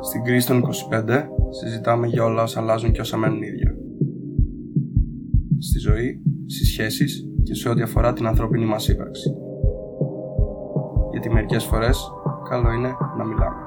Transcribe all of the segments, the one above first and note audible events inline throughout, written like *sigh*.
Στην κρίση των 25 συζητάμε για όλα όσα αλλάζουν και όσα μένουν ίδια. Στη ζωή, στις σχέσεις και σε ό,τι αφορά την ανθρώπινη μας ύπαρξη. Γιατί μερικές φορές καλό είναι να μιλάμε.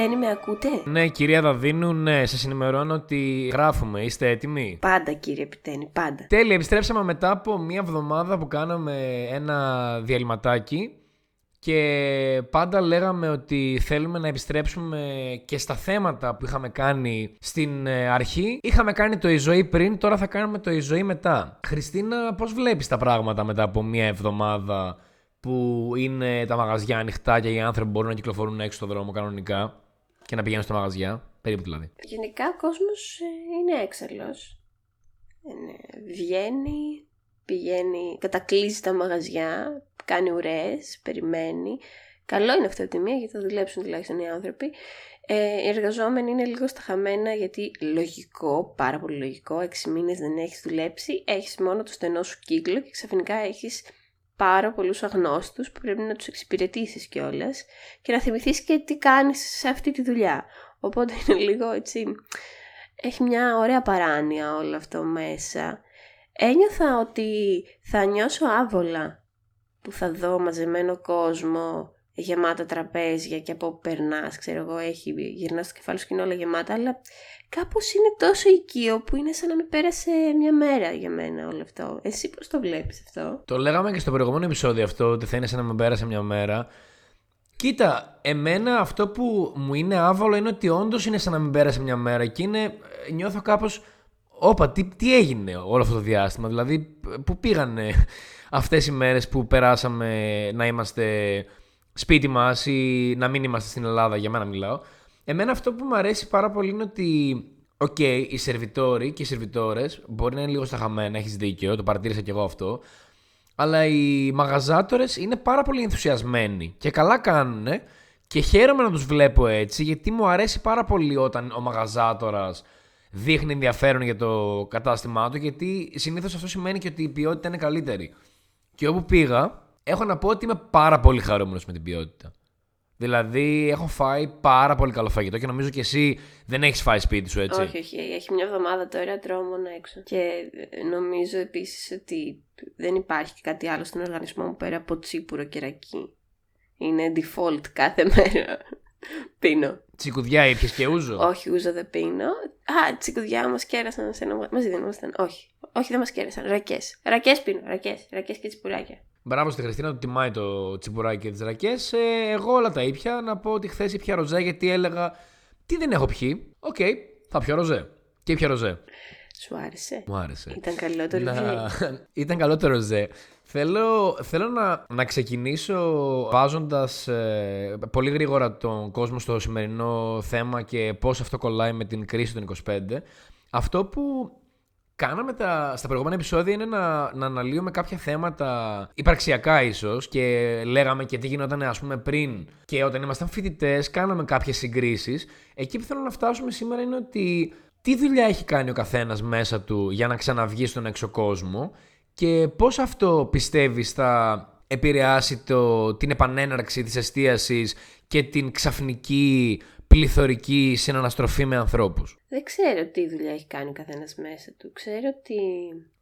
Επιτένη, με ακούτε; Ναι, κυρία Δαδίνου, ναι, σας ενημερώνω ότι γράφουμε. Είστε έτοιμοι; Πάντα, κύριε Επιτένη, πάντα. Τέλεια, επιστρέψαμε μετά από μία εβδομάδα που κάναμε ένα διαλυματάκι και πάντα λέγαμε ότι θέλουμε να επιστρέψουμε και στα θέματα που είχαμε κάνει στην ε, αρχή. Είχαμε κάνει το η ζωή πριν, τώρα θα κάνουμε το η ζωή μετά. Χριστίνα, πώς βλέπεις τα πράγματα μετά από μία εβδομάδα που είναι τα μαγαζιά ανοιχτά και οι άνθρωποι μπορούν να κυκλοφορούν έξω στον δρόμο κανονικά; Και να πηγαίνουν στα μαγαζιά. Περίπου δηλαδή. Γενικά ο κόσμος ε, είναι έξαλλος. Είναι, βγαίνει, πηγαίνει, κατακλείζει τα μαγαζιά, κάνει ουρές, περιμένει. Καλό είναι αυτό τη μία γιατί θα δουλέψουν τουλάχιστον οι άνθρωποι. Ε, οι εργαζόμενοι είναι λίγο στα χαμένα γιατί λογικό, πάρα πολύ λογικό, έξι μήνες δεν έχεις δουλέψει, έχεις μόνο το στενό σου κύκλο και ξαφνικά έχεις πάρα πολλούς αγνώστους που πρέπει να τους εξυπηρετήσεις κιόλας και να θυμηθείς και τι κάνεις σε αυτή τη δουλειά. Οπότε είναι λίγο έτσι. Έχει μια ωραία παράνοια όλο αυτό μέσα. Ένιωθα ότι θα νιώσω άβολα που θα δω μαζεμένο κόσμο, γεμάτα τραπέζια και από όπου περνάς, ξέρω εγώ, έχει γυρνά στο κεφάλι σου και είναι όλα γεμάτα, αλλά κάπως είναι τόσο οικείο που είναι σαν να με πέρασε μια μέρα για μένα όλο αυτό. Εσύ πώς το βλέπεις αυτό; Το λέγαμε και στο προηγούμενο επεισόδιο αυτό, ότι θα είναι σαν να με πέρασε μια μέρα. Κοίτα, εμένα αυτό που μου είναι άβολο είναι ότι όντως είναι σαν να μην πέρασε μια μέρα και είναι, νιώθω κάπως, όπα, τι, τι έγινε όλο αυτό το διάστημα, δηλαδή πού πήγανε αυτές οι μέρες που περάσαμε να είμαστε σπίτι μας ή να μην είμαστε στην Ελλάδα, για μένα μιλάω. Εμένα αυτό που μου αρέσει πάρα πολύ είναι ότι OK, okay, οι σερβιτόροι και οι σερβιτόρες μπορεί να είναι λίγο στα χαμένα, έχεις δίκιο, το παρατήρησα και εγώ αυτό. Αλλά οι μαγαζάτορες είναι πάρα πολύ ενθουσιασμένοι και καλά κάνουν και χαίρομαι να τους βλέπω έτσι γιατί μου αρέσει πάρα πολύ όταν ο μαγαζάτορας δείχνει ενδιαφέρον για το κατάστημά του γιατί συνήθως αυτό σημαίνει και ότι η ποιότητα είναι καλύτερη. Και όπου πήγα, έχω να πω ότι είμαι πάρα πολύ χαρούμενος με την ποιότητα. Δηλαδή, έχω φάει πάρα πολύ καλό φαγητό και νομίζω και εσύ δεν έχεις φάει σπίτι σου, έτσι. Όχι, όχι. Έχει μια εβδομάδα τώρα τρώω μόνο έξω. Και ε, νομίζω επίσης ότι δεν υπάρχει και κάτι άλλο στον οργανισμό μου πέρα από τσίπουρο και ρακί. Είναι default κάθε μέρα. *laughs* Πίνω. Τσικουδιά ήπιε και ούζο; Όχι, ούζο δεν πίνω. Α, τσικουδιά μα κέρασαν σε ένα. Μαζί δεν ήμασταν. Όχι. Όχι, δεν μας κέρασαν. Ρακές. Ρακές πίνω. Ρακές. Ρακές και τσιπουράκια. Μπράβο στη Χριστίνα, του τιμάει το τσιπουράκι και τις ρακές. Ε, εγώ όλα τα ήπια. Να πω ότι χθες ήπια ροζέ γιατί έλεγα Τι δεν έχω πιει. OK, okay, θα πιω ροζέ. Και ήπια ροζέ. Σου άρεσε; Μου άρεσε. Ήταν καλό το ροζέ. Να... *laughs* Ήταν καλό το ροζέ. Θέλω, θέλω να, να ξεκινήσω βάζοντας ε, πολύ γρήγορα τον κόσμο στο σημερινό θέμα και πώς αυτό κολλάει με την κρίση των 25. Αυτό που κάναμε τα, στα προηγούμενα επεισόδια είναι να, να αναλύουμε κάποια θέματα υπαρξιακά ίσως και λέγαμε και τι γινόταν ας πούμε πριν και όταν ήμασταν φοιτητές, κάναμε κάποιες συγκρίσεις. Εκεί που θέλω να φτάσουμε σήμερα είναι ότι τι δουλειά έχει κάνει ο καθένας μέσα του για να ξαναβγεί στον έξω κόσμο και πώς αυτό πιστεύεις θα επηρεάσει το, την επανέναρξη της εστίασης και την ξαφνική πληθωρική συναναστροφή με ανθρώπους. Δεν ξέρω τι δουλειά έχει κάνει ο καθένας μέσα του. Ξέρω ότι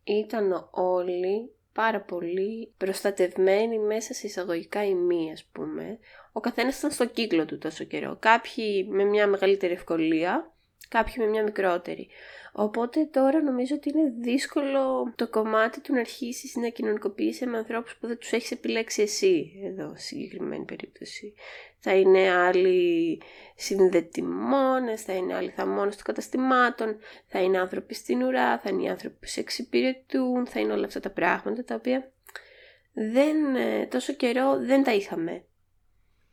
ήταν όλοι πάρα πολύ προστατευμένοι μέσα σε εισαγωγικά ημί, ας πούμε. Ο καθένας ήταν στο κύκλο του τόσο καιρό. Κάποιοι με μια μεγαλύτερη ευκολία, κάποιοι με μια μικρότερη. Οπότε τώρα νομίζω ότι είναι δύσκολο το κομμάτι του να αρχίσεις να κοινωνικοποιήσει με ανθρώπους που δεν τους έχεις επιλέξει εσύ, εδώ στη συγκεκριμένη περίπτωση. Θα είναι άλλοι συνδετημόνες, θα είναι άλλοι θαμώνες των καταστημάτων, θα είναι άνθρωποι στην ουρά, θα είναι οι άνθρωποι που σε εξυπηρετούν, θα είναι όλα αυτά τα πράγματα τα οποία δεν, ε, τόσο καιρό δεν τα είχαμε.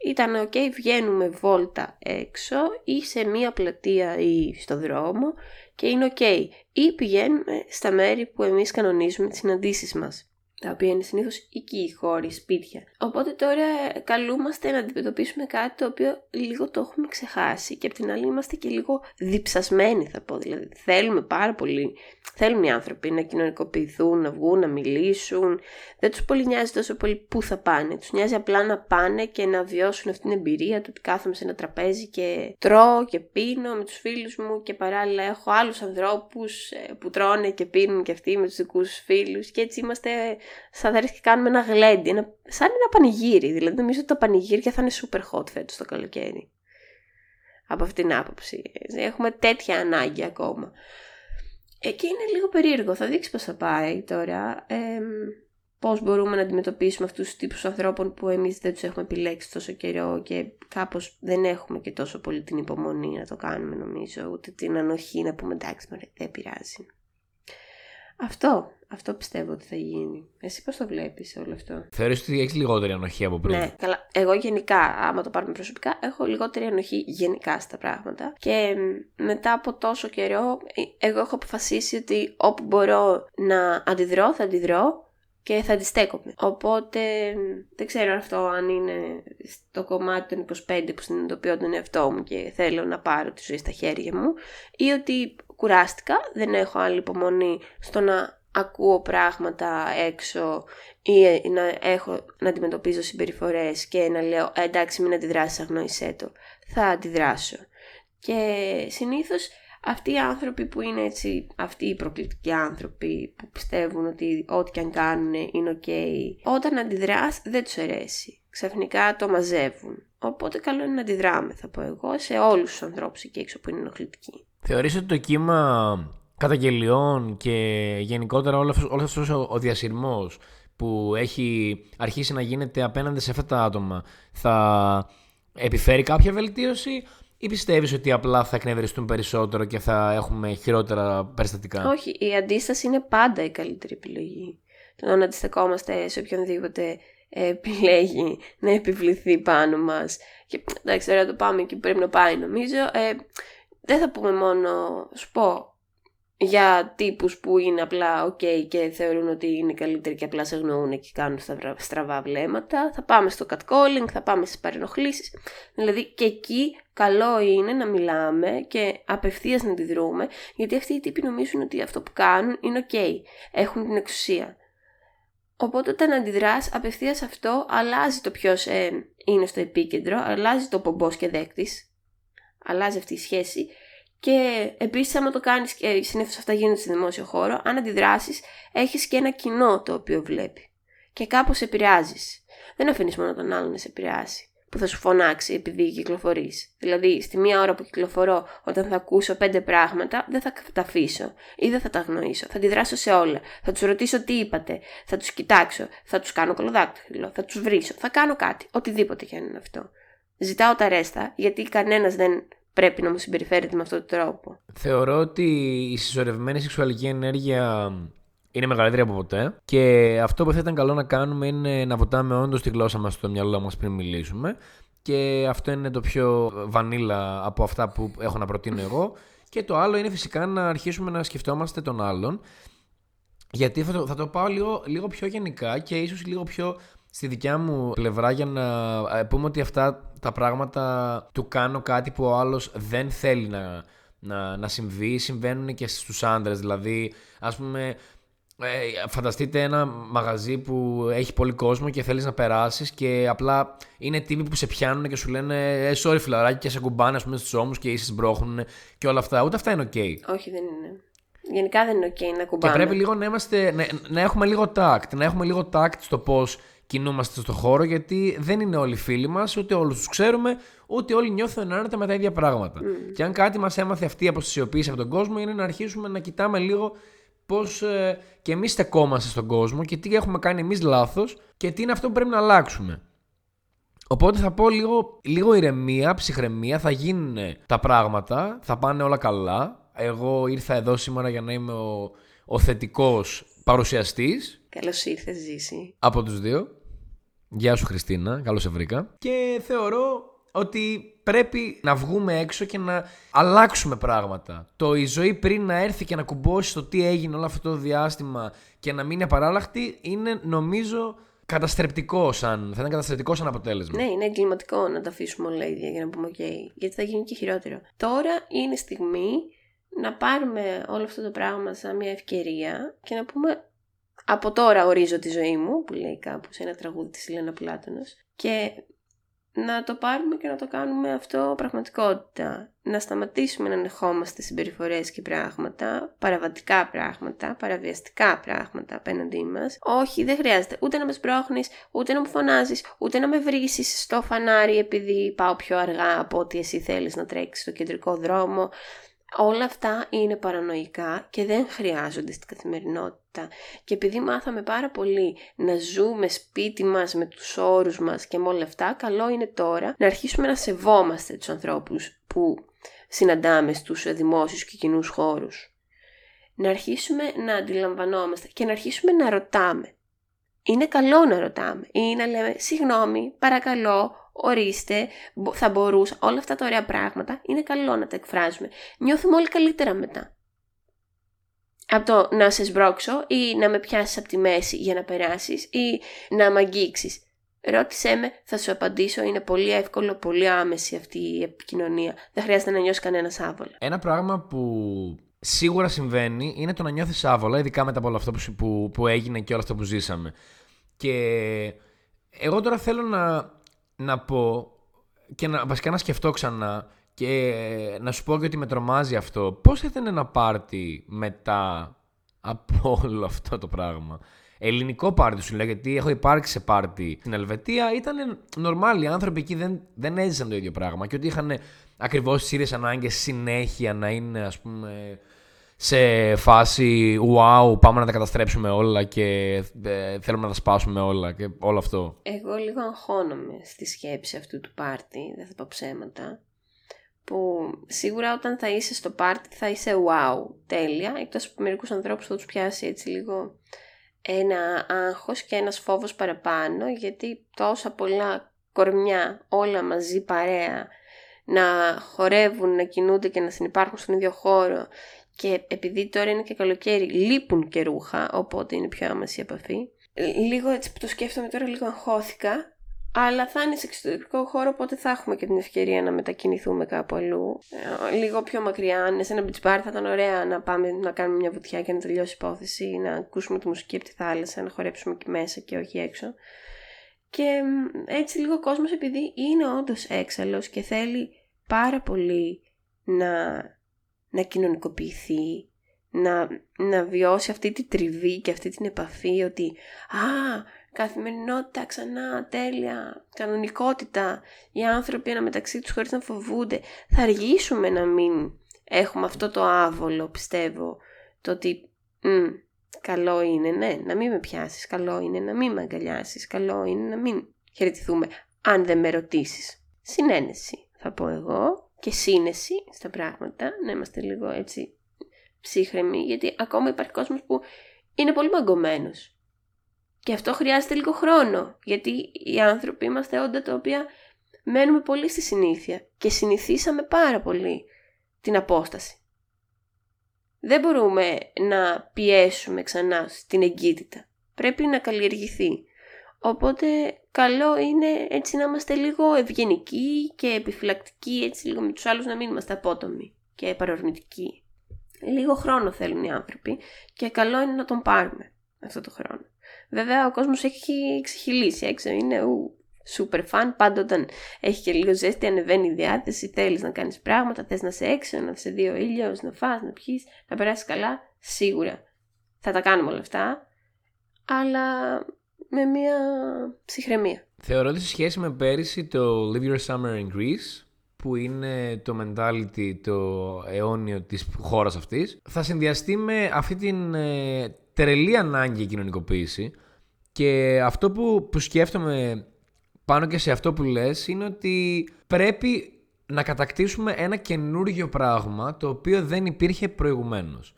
Ήταν ok, βγαίνουμε βόλτα έξω ή σε μία πλατεία ή στο δρόμο και είναι ok. Ή πηγαίνουμε στα μέρη που εμείς κανονίζουμε τις συναντήσεις μας τα οποία είναι συνήθως οικοί χώροι, σπίτια. Οπότε τώρα καλούμαστε να αντιμετωπίσουμε κάτι το οποίο λίγο το έχουμε ξεχάσει και απ' την άλλη είμαστε και λίγο διψασμένοι θα πω. Δηλαδή θέλουμε πάρα πολύ, θέλουν οι άνθρωποι να κοινωνικοποιηθούν, να βγουν, να μιλήσουν. Δεν τους πολύ νοιάζει τόσο πολύ πού θα πάνε. Τους νοιάζει απλά να πάνε και να βιώσουν αυτή την εμπειρία του ότι κάθομαι σε ένα τραπέζι και τρώω και πίνω με τους φίλους μου και παράλληλα έχω άλλους ανθρώπους ε, που τρώνε και πίνουν και αυτοί με τους δικούς φίλους και έτσι είμαστε σαν θα και κάνουμε ένα γλέντι, ένα, σαν ένα πανηγύρι. Δηλαδή νομίζω ότι τα πανηγύρια θα είναι super hot φέτος το καλοκαίρι. Από αυτήν την άποψη. Έχουμε τέτοια ανάγκη ακόμα. Εκεί είναι λίγο περίεργο. Θα δείξει πώς θα πάει τώρα. Ε, πώς μπορούμε να αντιμετωπίσουμε αυτούς τους τύπους ανθρώπων που εμείς δεν τους έχουμε επιλέξει τόσο καιρό και κάπως δεν έχουμε και τόσο πολύ την υπομονή να το κάνουμε νομίζω, ούτε την ανοχή να πούμε εντάξει δεν πειράζει. Αυτό. Αυτό πιστεύω ότι θα γίνει. Εσύ πώς το βλέπεις όλο αυτό; Θεωρείς ότι έχεις λιγότερη ανοχή από πριν; Ναι, καλά. Εγώ γενικά, άμα το πάρουμε προσωπικά, έχω λιγότερη ανοχή γενικά στα πράγματα. Και μετά από τόσο καιρό, ε, εγώ έχω αποφασίσει ότι όπου μπορώ να αντιδρώ, θα αντιδρώ και θα αντιστέκομαι. Οπότε δεν ξέρω αυτό αν είναι στο κομμάτι των 25 που συνειδητοποιώ τον εαυτό μου και θέλω να πάρω τη ζωή στα χέρια μου ή ότι κουράστηκα, δεν έχω άλλη υπομονή στο να ακούω πράγματα έξω ή να, έχω, να αντιμετωπίζω συμπεριφορές και να λέω «Ε, εντάξει μην αντιδράσεις αγνόησέ το, θα αντιδράσω. Και συνήθως αυτοί οι άνθρωποι που είναι έτσι, αυτοί οι προκλητικοί άνθρωποι που πιστεύουν ότι ό,τι και αν κάνουν είναι ok, όταν αντιδράς δεν τους αρέσει. Ξαφνικά το μαζεύουν. Οπότε καλό είναι να αντιδράμε, θα πω εγώ, σε όλους τους ανθρώπους εκεί έξω που είναι ενοχλητικοί. Θεωρείς ότι το κύμα καταγγελιών και γενικότερα όλος αυτός ο, ο διασυρμός που έχει αρχίσει να γίνεται απέναντι σε αυτά τα άτομα θα επιφέρει κάποια βελτίωση ή πιστεύεις ότι απλά θα εκνευριστούν περισσότερο και θα έχουμε χειρότερα περιστατικά; Όχι, η αντίσταση είναι πάντα η καλύτερη επιλογή. Το να αντιστεκόμαστε σε οποιονδήποτε επιλέγει να επιβληθεί πάνω μας. Και εντάξει, τώρα το πάμε και πρέπει να πάει νομίζω. Ε, δεν θα πούμε μόνο, σου πω, για τύπους που είναι απλά ok και θεωρούν ότι είναι καλύτεροι και απλά σε γνωρούν και κάνουν στραβά βλέμματα. Θα πάμε στο catcalling, θα πάμε στις παρενοχλήσεις. Δηλαδή και εκεί καλό είναι να μιλάμε και απευθείας να αντιδρούμε γιατί αυτοί οι τύποι νομίζουν ότι αυτό που κάνουν είναι ok, έχουν την εξουσία. Οπότε όταν αντιδράς απευθείας αυτό αλλάζει το ποιος ε, είναι στο επίκεντρο, αλλάζει το πομπός και δέκτης, αλλάζει αυτή η σχέση και επίσης, άμα το κάνεις, και συνήθως αυτά γίνονται σε δημόσιο χώρο, αν αντιδράσεις, έχεις και ένα κοινό το οποίο βλέπει. Και κάπως επηρεάζεις. Δεν αφήνεις μόνο τον άλλον να σε επηρεάσει, που θα σου φωνάξει επειδή κυκλοφορείς. Δηλαδή, στη μία ώρα που κυκλοφορώ, όταν θα ακούσω πέντε πράγματα, δεν θα τα αφήσω ή δεν θα τα αγνοήσω. Θα αντιδράσω σε όλα. Θα τους ρωτήσω τι είπατε. Θα τους κοιτάξω. Θα τους κάνω κολοδάκτυλο. Θα τους βρίσω. Θα κάνω κάτι. Οτιδήποτε και αν είναι αυτό. Ζητάω τα ρέστα, γιατί κανένας δεν πρέπει να μου συμπεριφέρεται με αυτόν τον τρόπο. Θεωρώ ότι η συσσωρευμένη σεξουαλική ενέργεια είναι μεγαλύτερη από ποτέ. Και αυτό που θα ήταν καλό να κάνουμε είναι να βοτάμε όντως τη γλώσσα μας στο μυαλό μας πριν μιλήσουμε. Και αυτό είναι το πιο βανίλα από αυτά που έχω να προτείνω εγώ. Και το άλλο είναι φυσικά να αρχίσουμε να σκεφτόμαστε τον άλλον. Γιατί θα το, θα το πάω λίγο, λίγο πιο γενικά και ίσως λίγο πιο στη δικιά μου πλευρά για να ε, πούμε ότι αυτά τα πράγματα του κάνω κάτι που ο άλλος δεν θέλει να, να, να συμβεί, συμβαίνουν και στους άντρες. Δηλαδή, ας πούμε, ε, φανταστείτε ένα μαγαζί που έχει πολύ κόσμο και θέλεις να περάσεις και απλά είναι τύποι που σε πιάνουν και σου λένε ε, sorry φιλαράκι και σε κουμπάνε ας πούμε στους ώμους και είσαι μπρόχνουν και όλα αυτά. Ούτε αυτά είναι ok. Όχι δεν είναι. Γενικά δεν είναι ok να κουμπάνε. Και πρέπει λίγο να, είμαστε, να, να έχουμε λίγο tact. Να έχουμε λίγο tact στο πώς κινούμαστε στον χώρο, γιατί δεν είναι όλοι φίλοι μας, ούτε όλους τους ξέρουμε, ούτε όλοι νιώθουν έναντι με τα ίδια πράγματα. Mm. Και αν κάτι μας έμαθε αυτή η αποστασιοποίηση από τον κόσμο, είναι να αρχίσουμε να κοιτάμε λίγο πώς ε, και εμείς στεκόμαστε στον κόσμο και τι έχουμε κάνει εμείς λάθος και τι είναι αυτό που πρέπει να αλλάξουμε. Οπότε θα πω λίγο, λίγο ηρεμία, ψυχραιμία, θα γίνουν τα πράγματα, θα πάνε όλα καλά. Εγώ ήρθα εδώ σήμερα για να είμαι ο, ο θετικός παρουσιαστής. Καλώς ήρθες Ζήση. Από τους δύο. Γεια σου Χριστίνα, καλώς σε βρήκα. Και θεωρώ ότι πρέπει να βγούμε έξω και να αλλάξουμε πράγματα. Το η ζωή πριν να έρθει και να κουμπώσει το τι έγινε όλο αυτό το διάστημα και να μείνει απαράλλαχτη είναι νομίζω καταστρεπτικό σαν, θα ήταν καταστρεπτικό σαν αποτέλεσμα. Ναι, είναι εγκληματικό να τα αφήσουμε όλα ίδια για να πούμε OK, γιατί θα γίνει και χειρότερο. Τώρα είναι η στιγμή να πάρουμε όλο αυτό το πράγμα σαν μια ευκαιρία και να πούμε από τώρα ορίζω τη ζωή μου, που λέει κάπου σε ένα τραγούδι της Ηλένα Πλάτωνος, και να το πάρουμε και να το κάνουμε αυτό πραγματικότητα. Να σταματήσουμε να ανεχόμαστε συμπεριφορές και πράγματα, παραβατικά πράγματα, παραβιαστικά πράγματα απέναντί μας. Όχι, δεν χρειάζεται ούτε να με σπρώχνεις, ούτε να μου φωνάζεις, ούτε να με βρήσεις στο φανάρι επειδή πάω πιο αργά από ό,τι εσύ θέλεις να τρέξεις στο κεντρικό δρόμο. Όλα αυτά είναι παρανοϊκά και δεν χρειάζονται στην καθημερινότητα. Και επειδή μάθαμε πάρα πολύ να ζούμε σπίτι μας με τους όρους μας και με όλα αυτά, καλό είναι τώρα να αρχίσουμε να σεβόμαστε τους ανθρώπους που συναντάμε στους δημόσιους και κοινούς χώρους. Να αρχίσουμε να αντιλαμβανόμαστε και να αρχίσουμε να ρωτάμε. Είναι καλό να ρωτάμε ή να λέμε συγγνώμη, παρακαλώ, ορίστε, θα μπορούσα, όλα αυτά τα ωραία πράγματα είναι καλό να τα εκφράζουμε. Νιώθουμε όλοι καλύτερα μετά. Από το να σε σμπρώξω ή να με πιάσεις από τη μέση για να περάσεις ή να με αγγίξεις. Ρώτησέ με, θα σου απαντήσω. Είναι πολύ εύκολο, πολύ άμεση αυτή η επικοινωνία. Δεν χρειάζεται να νιώσεις κανένας άβολα. Ένα πράγμα που σίγουρα συμβαίνει είναι το να νιώθεις άβολα, ειδικά μετά από όλο αυτό που, που έγινε και όλο αυτό που ζήσαμε. Και εγώ τώρα θέλω να να πω και να, βασικά να σκεφτώ ξανά και να σου πω και ότι με τρομάζει αυτό. Πώς θα ήταν ένα πάρτι μετά από όλο αυτό το πράγμα; Ελληνικό πάρτι σου λέω, γιατί έχω υπάρξει σε πάρτι στην Ελβετία. Ήταν normal, οι άνθρωποι εκεί δεν, δεν έζησαν το ίδιο πράγμα. Και ότι είχαν ακριβώς τις ίδιες ανάγκες συνέχεια να είναι, ας πούμε, σε φάση wow, πάμε να τα καταστρέψουμε όλα και ε, θέλουμε να τα σπάσουμε όλα και όλο αυτό. Εγώ λίγο αγχώνομαι στη σκέψη αυτού του πάρτι, δεν θα πω ψέματα, που σίγουρα όταν θα είσαι στο πάρτι θα είσαι wow, τέλεια, εκτός από μερικούς ανθρώπους θα τους πιάσει έτσι λίγο ένα άγχος και ένας φόβος παραπάνω, γιατί τόσα πολλά κορμιά όλα μαζί παρέα να χορεύουν, να κινούνται και να συνεπάρχουν στον ίδιο χώρο και επειδή τώρα είναι και καλοκαίρι, λείπουν και ρούχα, οπότε είναι πιο άμεση η επαφή. Λίγο έτσι που το σκέφτομαι τώρα, λίγο αγχώθηκα, αλλά θα είναι σε εξωτερικό χώρο, οπότε θα έχουμε και την ευκαιρία να μετακινηθούμε κάπου αλλού. Ε, λίγο πιο μακριά, αν είναι σε ένα beach bar, θα ήταν ωραία να πάμε να κάνουμε μια βουτιά και να τελειώσει η υπόθεση, να ακούσουμε τη μουσική από τη θάλασσα, να χορέψουμε εκεί μέσα και όχι έξω. Και έτσι λίγο ο κόσμος επειδή είναι όντως έξαλλος και θέλει πάρα πολύ να να κοινωνικοποιηθεί, να, να βιώσει αυτή τη τριβή και αυτή την επαφή ότι «Α, καθημερινότητα ξανά, τέλεια, κανονικότητα, οι άνθρωποι ένα μεταξύ τους χωρίς να φοβούνται». Θα αργήσουμε να μην έχουμε αυτό το άβολο, πιστεύω, το ότι καλό είναι, ναι, να μην με πιάσεις, καλό είναι να μην με αγκαλιάσεις, καλό είναι να μην χαιρετηθούμε, αν δεν με ρωτήσεις. Συνένεση, θα πω εγώ, και σύνεση στα πράγματα, να είμαστε λίγο έτσι ψύχρεμοι, γιατί ακόμα υπάρχει κόσμος που είναι πολύ μαγκωμένος. Και αυτό χρειάζεται λίγο χρόνο, γιατί οι άνθρωποι είμαστε όντα τα οποία μένουμε πολύ στη συνήθεια και συνηθίσαμε πάρα πολύ την απόσταση. Δεν μπορούμε να πιέσουμε ξανά στην εγκύτητα. Πρέπει να καλλιεργηθεί. Οπότε καλό είναι έτσι να είμαστε λίγο ευγενικοί και επιφυλακτικοί έτσι λίγο με τους άλλους να μην είμαστε απότομοι και παρορμητικοί. Λίγο χρόνο θέλουν οι άνθρωποι και καλό είναι να τον πάρουμε αυτό το χρόνο. Βέβαια ο κόσμος έχει ξεχυλήσει έξω, είναι ου, super fun, πάντα όταν έχει και λίγο ζέστη ανεβαίνει η διάθεση, θέλεις να κάνεις πράγματα, θες να είσαι έξω, να σε δει ο ήλιος, να φας, να πιείς, να περάσεις καλά, σίγουρα θα τα κάνουμε όλα αυτά, αλλά με μια ψυχραιμία. Θεωρώ ότι σε σχέση με πέρυσι το Live Your Summer in Greece που είναι το mentality, το αιώνιο της χώρας αυτής, θα συνδυαστεί με αυτή την ε, τρελή ανάγκη για κοινωνικοποίηση και αυτό που, που σκέφτομαι πάνω και σε αυτό που λες είναι ότι πρέπει να κατακτήσουμε ένα καινούργιο πράγμα το οποίο δεν υπήρχε προηγουμένως.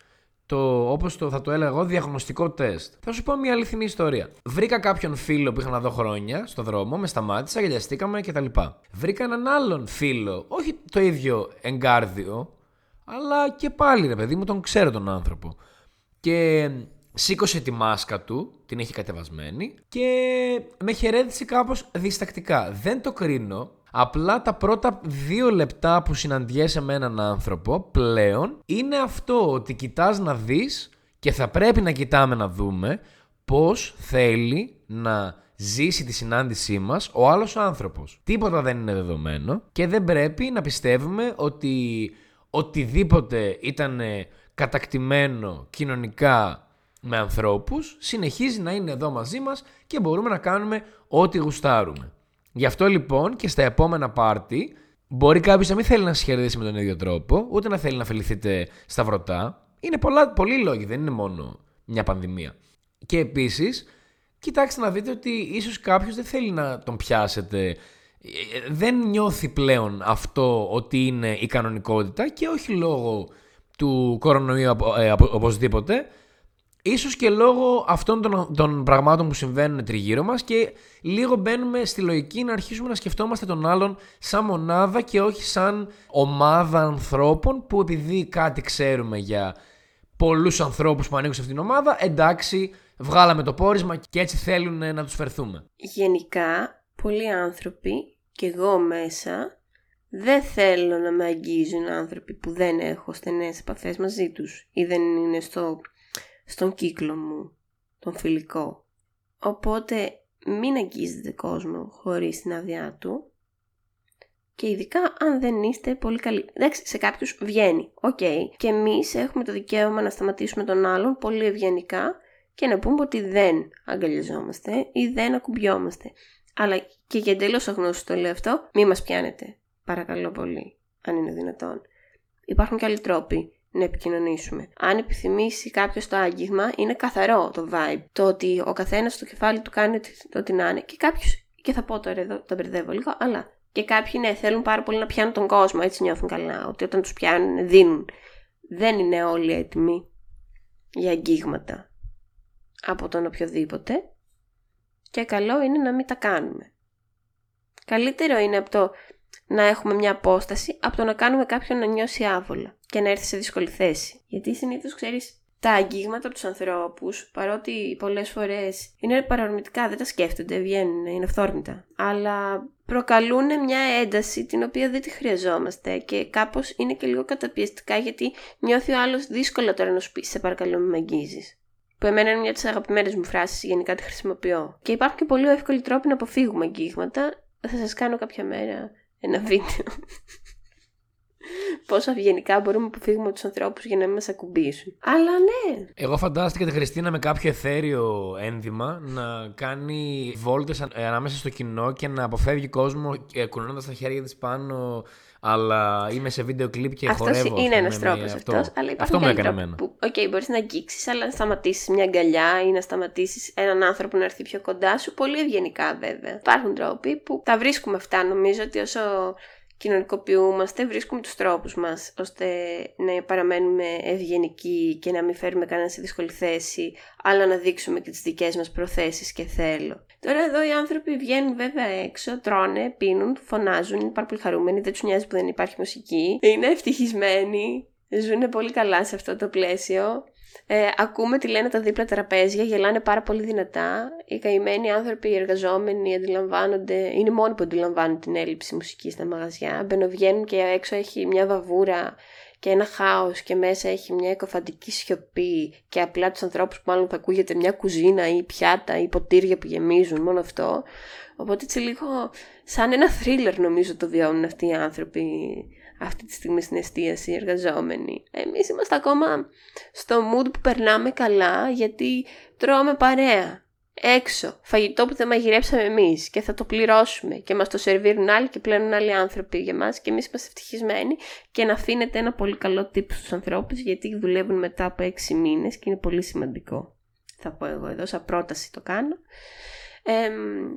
Το, όπως το θα το έλεγα εγώ, διαγνωστικό τεστ. Θα σου πω μια αληθινή ιστορία. Βρήκα κάποιον φίλο που είχα να δω χρόνια στο δρόμο, με σταμάτησα, γελιαστήκαμε κτλ. Βρήκα έναν άλλον φίλο, όχι το ίδιο εγκάρδιο, αλλά και πάλι ρε παιδί μου, τον ξέρω τον άνθρωπο. Και σήκωσε τη μάσκα του, την έχει κατεβασμένη και με χαιρέτησε κάπως διστακτικά. Δεν το κρίνω, Απλά τα πρώτα δύο λεπτά που συναντιέσαι με έναν άνθρωπο πλέον είναι αυτό ότι κοιτάς να δεις και θα πρέπει να κοιτάμε να δούμε πώς θέλει να ζήσει τη συνάντησή μας ο άλλος άνθρωπος. Τίποτα δεν είναι δεδομένο και δεν πρέπει να πιστεύουμε ότι οτιδήποτε ήταν κατακτημένο κοινωνικά με ανθρώπους συνεχίζει να είναι εδώ μαζί μας και μπορούμε να κάνουμε ό,τι γουστάρουμε. Γι' αυτό λοιπόν και στα επόμενα πάρτι μπορεί κάποιος να μην θέλει να σα χαιρετήσει με τον ίδιο τρόπο, ούτε να θέλει να φεληθείτε στα βρωτά. Είναι πολλά, πολλοί λόγοι, δεν είναι μόνο μια πανδημία. Και επίσης, κοιτάξτε να δείτε ότι ίσως κάποιος δεν θέλει να τον πιάσετε. Δεν νιώθει πλέον αυτό ότι είναι η κανονικότητα και όχι λόγω του κορονοϊού ε, οπωσδήποτε, Ίσως και λόγω αυτών των, των πραγμάτων που συμβαίνουν τριγύρω μας και λίγο μπαίνουμε στη λογική να αρχίσουμε να σκεφτόμαστε τον άλλον σαν μονάδα και όχι σαν ομάδα ανθρώπων που επειδή κάτι ξέρουμε για πολλούς ανθρώπους που ανήκουν σε αυτήν την ομάδα, εντάξει, βγάλαμε το πόρισμα και έτσι θέλουν να τους φερθούμε. Γενικά, πολλοί άνθρωποι και εγώ μέσα δεν θέλω να με αγγίζουν άνθρωποι που δεν έχω στενές επαφές μαζί τους ή δεν είναι στο στον κύκλο μου, τον φιλικό. Οπότε μην αγγίζετε κόσμο χωρίς την άδειά του και ειδικά αν δεν είστε πολύ καλοί. Εντάξει, σε κάποιους βγαίνει, οκ. Και εμείς έχουμε το δικαίωμα να σταματήσουμε τον άλλον πολύ ευγενικά και να πούμε ότι δεν αγκαλιαζόμαστε ή δεν ακουμπιόμαστε. Αλλά και για εντελώς αγνώστου το λέω αυτό, μη μας πιάνετε. Παρακαλώ πολύ, αν είναι δυνατόν. Υπάρχουν και άλλοι τρόποι να επικοινωνήσουμε. Αν επιθυμήσει κάποιος το άγγιγμα, είναι καθαρό το vibe. Το ότι ο καθένας στο κεφάλι του κάνει ό,τι να είναι. Και κάποιο, και θα πω τώρα εδώ, τα μπερδεύω λίγο, αλλά και κάποιοι ναι, θέλουν πάρα πολύ να πιάνουν τον κόσμο, έτσι νιώθουν καλά. Ότι όταν τους πιάνουν, δίνουν. Δεν είναι όλοι έτοιμοι για αγγίγματα από τον οποιοδήποτε. Και καλό είναι να μην τα κάνουμε. Καλύτερο είναι από το να έχουμε μια απόσταση από το να κάνουμε κάποιον να νιώσει άβολα και να έρθει σε δύσκολη θέση. Γιατί συνήθως ξέρεις τα αγγίγματα από τους ανθρώπους, παρότι πολλές φορές είναι παρορμητικά, δεν τα σκέφτονται, βγαίνουν, είναι αυθόρμητα. Αλλά προκαλούν μια ένταση την οποία δεν τη χρειαζόμαστε και κάπως είναι και λίγο καταπιεστικά γιατί νιώθει ο άλλος δύσκολα τώρα να σου πει Σε παρακαλώ, μην με αγγίζεις. Που εμένα είναι μια από τις αγαπημένες μου φράσεις, γενικά τη χρησιμοποιώ. Και υπάρχουν και πολύ εύκολοι τρόποι να αποφύγουμε αγγίγματα. Θα σας κάνω κάποια μέρα ένα βίντεο. *laughs* Πόσο ευγενικά μπορούμε να αποφύγουμε τους ανθρώπους για να μην μας ακουμπήσουν. Αλλά ναι. Εγώ φαντάστηκα τη Χριστίνα με κάποιο εθέριο ένδυμα να κάνει βόλτες ανάμεσα στο κοινό και να αποφεύγει κόσμο κουνώντας τα χέρια της πάνω. Αλλά είμαι σε βίντεο κλιπ και αυτός χορεύω. Είναι ένας τρόπος αυτό. Αλλά αυτό μου έκανε εμένα. OK, okay, μπορείς να αγγίξεις, αλλά να σταματήσεις μια αγκαλιά ή να σταματήσεις έναν άνθρωπο να έρθει πιο κοντά σου. Πολύ ευγενικά βέβαια. Υπάρχουν τρόποι που τα βρίσκουμε αυτά. Νομίζω ότι όσο κοινωνικοποιούμαστε, βρίσκουμε τους τρόπους μας ώστε να παραμένουμε ευγενικοί και να μην φέρουμε κανένα σε δύσκολη θέση, αλλά να δείξουμε και τις δικές μας προθέσεις και θέλω. Τώρα εδώ οι άνθρωποι βγαίνουν βέβαια έξω, τρώνε, πίνουν, φωνάζουν, είναι πάρα πολύ χαρούμενοι, δεν τους νοιάζει που δεν υπάρχει μουσική, είναι ευτυχισμένοι, ζουν πολύ καλά σε αυτό το πλαίσιο. Ε, ακούμε τι λένε τα δίπλα τραπέζια, γελάνε πάρα πολύ δυνατά. Οι καημένοι άνθρωποι, οι εργαζόμενοι αντιλαμβάνονται, είναι μόνοι που αντιλαμβάνουν την έλλειψη μουσικής στα μαγαζιά. Μπαινοβγαίνουν και έξω έχει μια βαβούρα και ένα χάος και μέσα έχει μια εκοφαντική σιωπή και απλά τους ανθρώπους που μάλλον θα ακούγεται μια κουζίνα ή πιάτα ή ποτήρια που γεμίζουν, μόνο αυτό. Οπότε έτσι λίγο σαν ένα θρίλερ νομίζω το βιώνουν αυτοί οι άνθρωποι αυτή τη στιγμή στην εστίαση οι εργαζόμενοι. Εμείς είμαστε ακόμα στο mood που περνάμε καλά γιατί τρώμε παρέα. Έξω, φαγητό που δεν μαγειρέψαμε εμείς και θα το πληρώσουμε και μας το σερβίρουν άλλοι και πλένουν άλλοι άνθρωποι για μας και εμείς είμαστε ευτυχισμένοι και να αφήνετε ένα πολύ καλό τύπο στους ανθρώπους γιατί δουλεύουν μετά από έξι μήνες και είναι πολύ σημαντικό. Θα πω εγώ εδώ, σαν πρόταση το κάνω. Ε,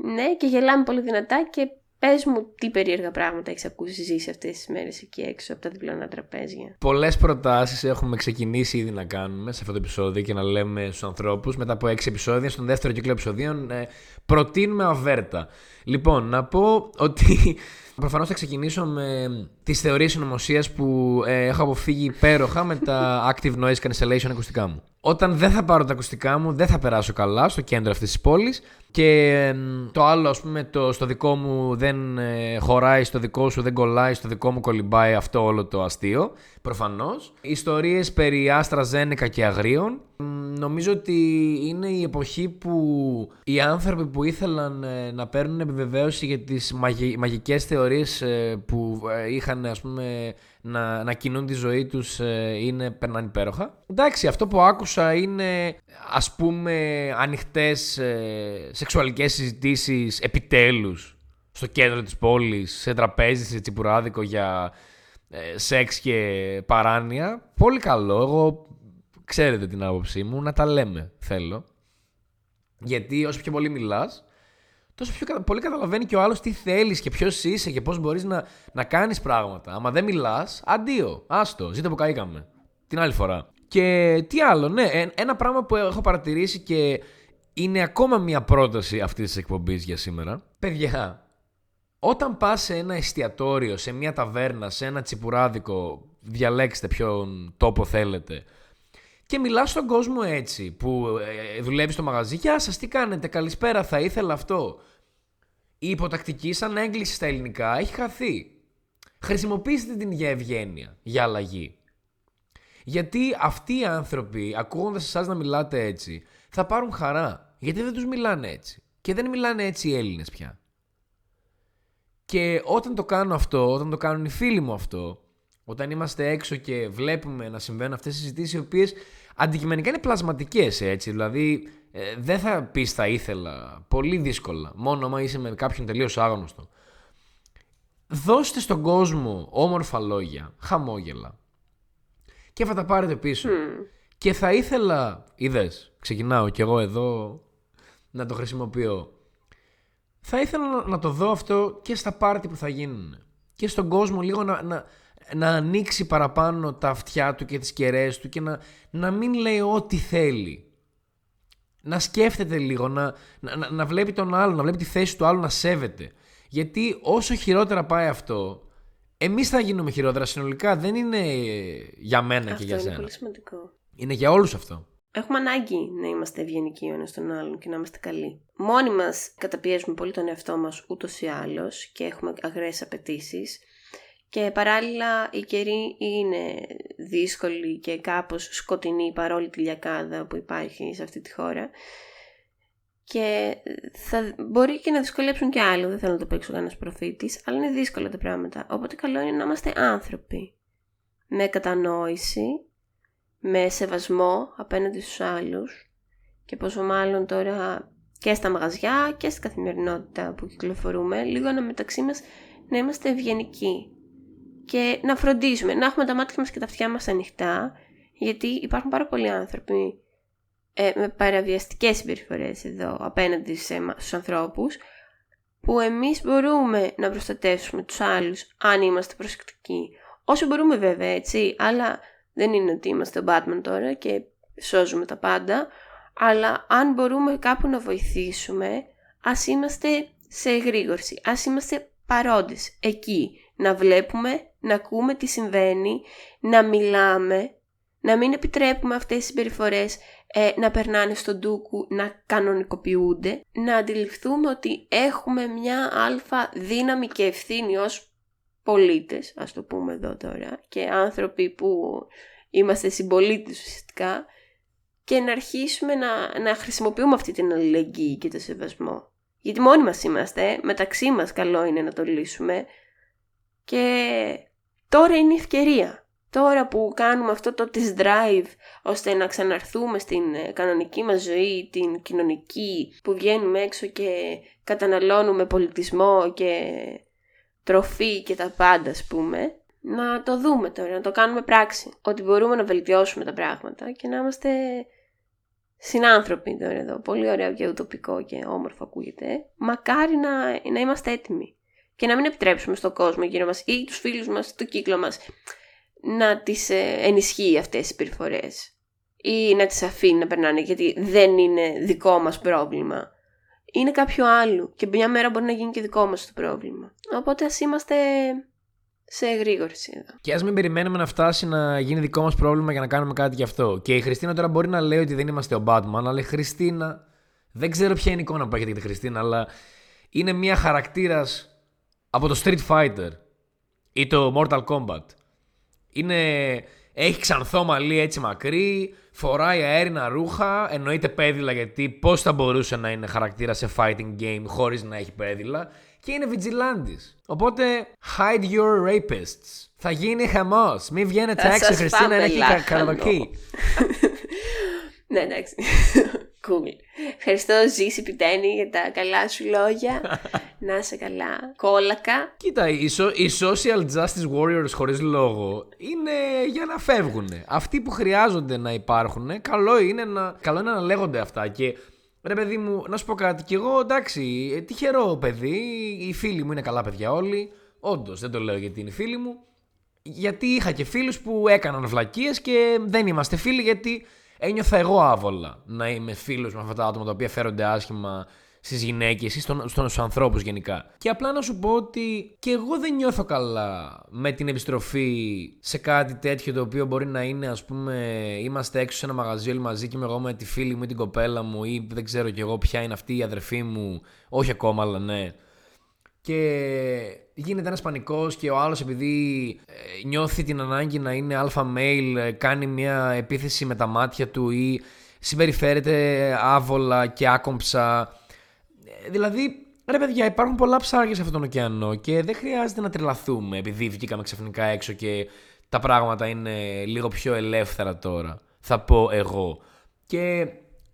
ναι, και γελάμε πολύ δυνατά και Πες μου τι περίεργα πράγματα έχεις ακούσει ζήσει αυτές τις μέρες εκεί έξω από τα διπλώνα τραπέζια. Πολλές προτάσεις έχουμε ξεκινήσει ήδη να κάνουμε σε αυτό το επεισόδιο και να λέμε στους ανθρώπους μετά από έξι επεισόδια, στον δεύτερο κύκλο επεισοδίων ε, προτείνουμε αβέρτα. Λοιπόν, να πω ότι *laughs* προφανώς θα ξεκινήσω με τις θεωρίες συνωμοσίας που ε, έχω αποφύγει υπέροχα με τα Active Noise Cancellation ακουστικά μου. Όταν δεν θα πάρω τα ακουστικά μου, δεν θα περάσω καλά στο κέντρο αυτής της πόλης. Και το άλλο, ας πούμε, το, στο δικό μου δεν ε, χωράει, στο δικό σου δεν κολλάει, στο δικό μου κολυμπάει αυτό όλο το αστείο. Προφανώς. Ιστορίες περί Άστρα Ζένεκα και αγρίων. Νομίζω ότι είναι η εποχή που οι άνθρωποι που ήθελαν ε, να παίρνουν επιβεβαίωση για τις μαγι, μαγικές θεωρίες ε, που είχαν ας πούμε να, να κινούν τη ζωή τους ε, είναι, περνάνε υπέροχα. Εντάξει, αυτό που άκουσα είναι ας πούμε ανοιχτές ε, σεξουαλικές συζητήσεις επιτέλους στο κέντρο της πόλης, σε τραπέζι, σε τσιπουράδικο για ε, σεξ και παράνοια. Πολύ καλό, εγώ ξέρετε την άποψή μου, να τα λέμε θέλω. Γιατί όσο πιο πολύ μιλάς, τόσο πιο πολύ καταλαβαίνει και ο άλλος τι θέλεις και ποιος είσαι και πώς μπορείς να, να κάνεις πράγματα. Άμα δεν μιλάς, αντίο. Άστο, ζείτε που καήκαμε. Την άλλη φορά. Και τι άλλο, ναι, ένα πράγμα που έχω παρατηρήσει και είναι ακόμα μια πρόταση αυτής της εκπομπής για σήμερα. Παιδιά, όταν πας σε ένα εστιατόριο, σε μια ταβέρνα, σε ένα τσιπουράδικο, διαλέξτε ποιον τόπο θέλετε, και μιλάς στον κόσμο έτσι, που ε, δουλεύεις στο μαγαζί. Γεια σα, τι κάνετε, καλησπέρα, θα ήθελα αυτό η υποτακτική σαν έγκληση στα ελληνικά έχει χαθεί. Χρησιμοποιήστε την για ευγένεια, για αλλαγή. Γιατί αυτοί οι άνθρωποι, ακούγοντας εσάς να μιλάτε έτσι, θα πάρουν χαρά. Γιατί δεν τους μιλάνε έτσι. Και δεν μιλάνε έτσι οι Έλληνες πια. Και όταν το κάνω αυτό, όταν το κάνουν οι φίλοι μου αυτό, όταν είμαστε έξω και βλέπουμε να συμβαίνουν αυτές οι συζητήσεις οι οποίες αντικειμενικά είναι πλασματικές έτσι, δηλαδή ε, δεν θα πεις θα ήθελα. Πολύ δύσκολα. Μόνο άμα είσαι με κάποιον τελείως άγνωστο. Δώστε στον κόσμο όμορφα λόγια, χαμόγελα. Και θα τα πάρετε πίσω. Και θα ήθελα, είδες, ξεκινάω κι εγώ εδώ να το χρησιμοποιώ. Θα ήθελα να το δω αυτό και στα πάρτι που θα γίνουν. Και στον κόσμο λίγο να, να, να ανοίξει παραπάνω τα αυτιά του και τις κεραίες του και να, να μην λέει ό,τι θέλει να σκέφτεται λίγο, να, να, να βλέπει τον άλλον, να βλέπει τη θέση του άλλου, να σέβεται. Γιατί όσο χειρότερα πάει αυτό, εμείς θα γίνουμε χειρότερα συνολικά. Δεν είναι για μένα και για είναι σένα. Είναι πολύ σημαντικό. Είναι για όλους αυτό. Έχουμε ανάγκη να είμαστε ευγενικοί ο ένας τον άλλον και να είμαστε καλοί. Μόνοι μας καταπιέζουμε πολύ τον εαυτό μας ούτως ή άλλως και έχουμε αγραίε απαιτήσεις. Και παράλληλα η καιρή είναι δύσκολη και κάπως σκοτεινή παρόλη τη λιακάδα που υπάρχει σε αυτή τη χώρα. Και θα μπορεί και να δυσκολέψουν και άλλο, δεν θέλω να το παίξω κανένας προφήτης, αλλά είναι δύσκολα τα πράγματα. Οπότε καλό είναι να είμαστε άνθρωποι. Με κατανόηση, με σεβασμό απέναντι στους άλλους και πόσο μάλλον τώρα και στα μαγαζιά και στην καθημερινότητα που κυκλοφορούμε, λίγο να μεταξύ μας να είμαστε ευγενικοί και να φροντίσουμε, να έχουμε τα μάτια μας και τα αυτιά μας ανοιχτά, γιατί υπάρχουν πάρα πολλοί άνθρωποι ε, με παραβιαστικές συμπεριφορές εδώ απέναντι σε, στους ανθρώπους, που εμείς μπορούμε να προστατεύσουμε τους άλλους αν είμαστε προσεκτικοί. Όσο μπορούμε βέβαια έτσι, αλλά δεν είναι ότι είμαστε ο Batman τώρα και σώζουμε τα πάντα, αλλά αν μπορούμε κάπου να βοηθήσουμε, ας είμαστε σε εγρήγορση, ας είμαστε παρόντες εκεί, να βλέπουμε, να ακούμε τι συμβαίνει, να μιλάμε, να μην επιτρέπουμε αυτές τις συμπεριφορές ε, να περνάνε στον ντούκου, να κανονικοποιούνται, να αντιληφθούμε ότι έχουμε μια αλφα δύναμη και ευθύνη ως πολίτες, ας το πούμε εδώ τώρα, και άνθρωποι που είμαστε συμπολίτες ουσιαστικά, και να αρχίσουμε να, να χρησιμοποιούμε αυτή την αλληλεγγύη και το σεβασμό. Γιατί μόνοι μας είμαστε, μεταξύ μας καλό είναι να το λύσουμε, και τώρα είναι η ευκαιρία. Τώρα που κάνουμε αυτό το της drive ώστε να ξαναρθούμε στην ε, κανονική μας ζωή, την κοινωνική που βγαίνουμε έξω και καταναλώνουμε πολιτισμό και τροφή και τα πάντα ας πούμε, να το δούμε τώρα, να το κάνουμε πράξη. Ότι μπορούμε να βελτιώσουμε τα πράγματα και να είμαστε συνάνθρωποι τώρα εδώ. Πολύ ωραίο και ουτοπικό και όμορφο ακούγεται. Μακάρι να, να είμαστε έτοιμοι. Και να μην επιτρέψουμε στον κόσμο γύρω μας ή τους φίλους μας, το κύκλο μας να τις ε, ενισχύει αυτές τις περιφορές ή να τις αφήνει να περνάνε γιατί δεν είναι δικό μας πρόβλημα. Είναι κάποιο άλλο και μια μέρα μπορεί να γίνει και δικό μας το πρόβλημα. Οπότε ας είμαστε σε εγρήγορση εδώ. Και ας μην περιμένουμε να φτάσει να γίνει δικό μας πρόβλημα για να κάνουμε κάτι γι' αυτό. Και η Χριστίνα τώρα μπορεί να λέει ότι δεν είμαστε ο Batman, αλλά η Χριστίνα. Δεν ξέρω ποια είναι η εικόνα που έχετε για τη Χριστίνα, αλλά είναι μια χαρακτήρας από το Street Fighter ή το Mortal Kombat. Είναι, έχει ξανθό μαλλί έτσι μακρύ, φοράει αέρινα ρούχα, εννοείται πέδιλα γιατί πώς θα μπορούσε να είναι χαρακτήρα σε fighting game χωρίς να έχει πέδιλα και είναι vigilante. Οπότε, hide your rapists. Θα γίνει χαμός. Μην βγαίνετε έξω, Χριστίνα, έχει καραδοκί. *laughs* ναι, εντάξει. Cool. Ευχαριστώ, Ζήση Πιτένη, για τα καλά σου λόγια. *laughs* Να είσαι καλά. Κόλακα. Κοίτα, οι, οι social justice warriors χωρίς λόγο είναι για να φεύγουν. Αυτοί που χρειάζονται να υπάρχουν, καλό είναι να, καλό είναι να λέγονται αυτά. Και Ρε παιδί μου, να σου πω κάτι. Κι εγώ εντάξει, ε, τυχερό παιδί. Οι φίλοι μου είναι καλά παιδιά όλοι. Όντως, δεν το λέω γιατί είναι φίλοι μου. Γιατί είχα και φίλους που έκαναν βλακίες και δεν είμαστε φίλοι γιατί ένιωθα εγώ άβολα να είμαι φίλος με αυτά τα άτομα τα οποία φέρονται άσχημα στις γυναίκες ή στους ανθρώπους γενικά. Και απλά να σου πω ότι και εγώ δεν νιώθω καλά με την επιστροφή σε κάτι τέτοιο το οποίο μπορεί να είναι, ας πούμε, είμαστε έξω σε ένα μαγαζί όλοι μαζί και είμαι εγώ με τη φίλη μου ή την κοπέλα μου ή δεν ξέρω κι εγώ ποια είναι αυτή η αδερφή μου. Όχι ακόμα, αλλά ναι. Και γίνεται ένας πανικός και ο άλλος επειδή ε, νιώθει την ανάγκη να είναι αλφα male, ε, κάνει μια επίθεση με τα μάτια του ή συμπεριφέρεται άβολα και άκομψα δηλαδή, ρε παιδιά, υπάρχουν πολλά ψάρια σε αυτόν τον ωκεανό και δεν χρειάζεται να τρελαθούμε επειδή βγήκαμε ξαφνικά έξω και τα πράγματα είναι λίγο πιο ελεύθερα τώρα. Θα πω εγώ. Και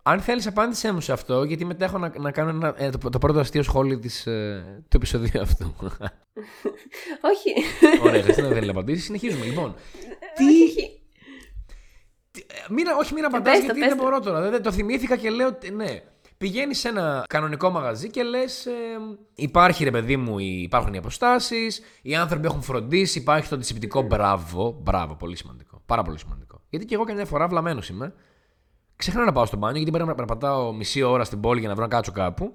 αν θέλεις, απάντησέ μου σε αυτό, γιατί μετά έχω να, να κάνω ένα, ε, το, το, πρώτο αστείο σχόλιο της, ε, του επεισοδίου αυτού. *laughs* Όχι. Ωραία, δεν θέλει να απαντήσει. Συνεχίζουμε λοιπόν. Τι. Όχι. Μην, όχι, μην απαντάς γιατί δεν μπορώ τώρα. Δεν, το θυμήθηκα και λέω ναι. Πηγαίνεις σε ένα κανονικό μαγαζί και λες: ε, Υπάρχει ρε παιδί μου, υπάρχουν οι αποστάσεις, οι άνθρωποι έχουν φροντίσει, υπάρχει το αντισηπτικό μπράβο. Μπράβο, πολύ σημαντικό. Πάρα πολύ σημαντικό. Γιατί και εγώ καμιά φορά βλαμμένος είμαι. Ξεχνάω να πάω στο μπάνιο γιατί πρέπει να περπατάω μισή ώρα στην πόλη για να βρω να κάτσω κάπου.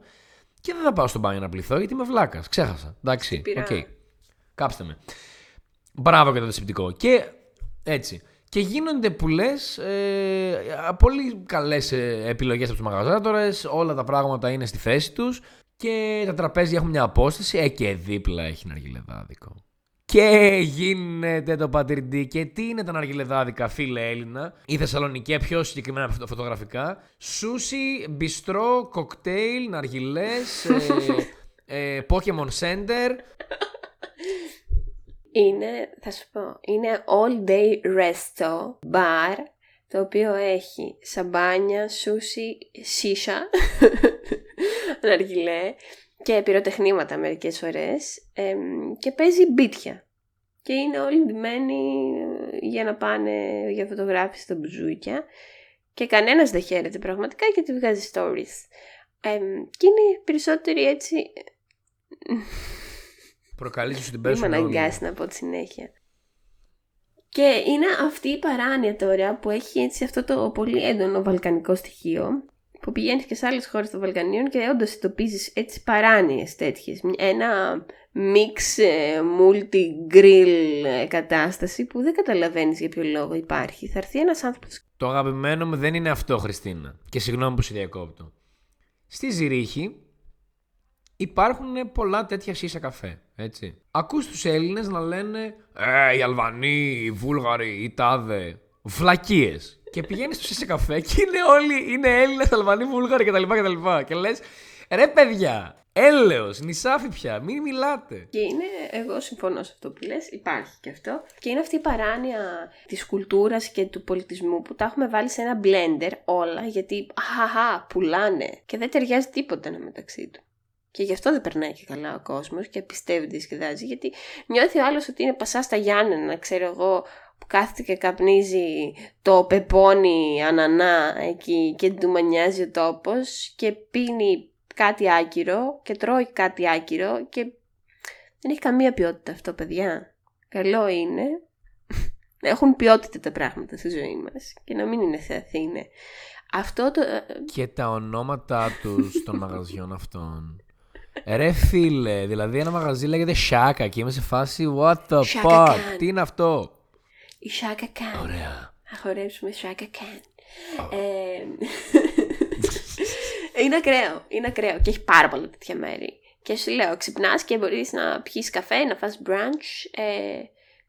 Και δεν θα πάω στο μπάνιο να πλυθώ γιατί είμαι βλάκας. Ξέχασα. Εντάξει. OK. Okay. Κάψτε με. Μπράβο για το αντισηπτικό. Και έτσι. Και γίνονται που λες ε, πολύ καλές ε, επιλογές από τους μαγαζάτορες. Όλα τα πράγματα είναι στη θέση τους και τα τραπέζια έχουν μια απόσταση. Ε, και δίπλα έχει ναργιλεδάδικο. Και γίνεται το πατιρντί. Και τι είναι τα ναργιλεδάδικα, φίλε Έλληνα, η Θεσσαλονίκη, πιο συγκεκριμένα φωτογραφικά. Σούσι, μπιστρό, κοκτέιλ, ναργιλές, ε, *laughs* ε, Pokemon Center. Είναι, θα σου πω, είναι all day resto bar το οποίο έχει σαμπάνια, σούσι, σίσα, *laughs* ναργιλέ και πυροτεχνήματα μερικές φορές και παίζει μπίτια. Και είναι όλοι ντυμένοι ε, για να πάνε για φωτογράφηση στα μπουζούκια και κανένας δεν χαίρεται πραγματικά γιατί βγάζει stories. και είναι περισσότεροι έτσι Προκαλείς σου την *laughs* πέσουν Είμαι αναγκάσει να πω τη συνέχεια. Και είναι αυτή η παράνοια τώρα που έχει έτσι αυτό το πολύ έντονο βαλκανικό στοιχείο που πηγαίνεις και σε άλλες χώρες των Βαλκανίων και όντως εντοπίζεις έτσι παράνοιες τέτοιες. Ένα μίξ ε, multi-grill ε, κατάσταση που δεν καταλαβαίνεις για ποιο λόγο υπάρχει. Θα έρθει ένας άνθρωπος. Το αγαπημένο μου δεν είναι αυτό, Χριστίνα. Και συγγνώμη που σε διακόπτω. Στη Ζηρίχη υπάρχουν πολλά τέτοια σίσα καφέ. Έτσι. Ακούς τους Έλληνες να λένε «Ε, οι Αλβανοί, οι Βούλγαροι, οι Τάδε». Βλακίες. Και πηγαίνεις στο σίσα καφέ και είναι όλοι είναι Έλληνες, Αλβανοί, Βούλγαροι κτλ. κτλ. Και λες, ρε παιδιά, έλεος, νησάφι πια, μην μιλάτε. Και είναι, εγώ συμφωνώ σε αυτό που λες, υπάρχει και αυτό. Και είναι αυτή η παράνοια της κουλτούρας και του πολιτισμού που τα έχουμε βάλει σε ένα blender όλα γιατί αχαχα, πουλάνε και δεν ταιριάζει τίποτα ένα μεταξύ του. Και γι' αυτό δεν περνάει και καλά ο κόσμος και πιστεύει ότι διασκεδάζει, γιατί νιώθει ο άλλος ότι είναι πασά στα Γιάννενα, ξέρω εγώ, που κάθεται και καπνίζει το πεπόνι ανανά εκεί και του μανιάζει ο τόπος και πίνει κάτι άκυρο και τρώει κάτι άκυρο και Δεν έχει καμία ποιότητα αυτό, παιδιά. Καλό είναι να *laughs* έχουν ποιότητα τα πράγματα στη ζωή μας και να μην είναι θεαθή είναι. Αυτό το... ε, Και τα ονόματα τους των μαγαζιών αυτών. Ρε φίλε, δηλαδή ένα μαγαζί λέγεται Shaka και είμαι σε φάση What the Shaka fuck, Khan. τι είναι αυτό; Η Shaka Khan. Ωραία. Θα χορέψουμε Shaka Khan. Ε, είναι ακραίο. Είναι ακραίο και έχει πάρα πολλά τέτοια μέρη. Και σου λέω, ξυπνάς και μπορείς να πιεις καφέ, να φας brunch, ε,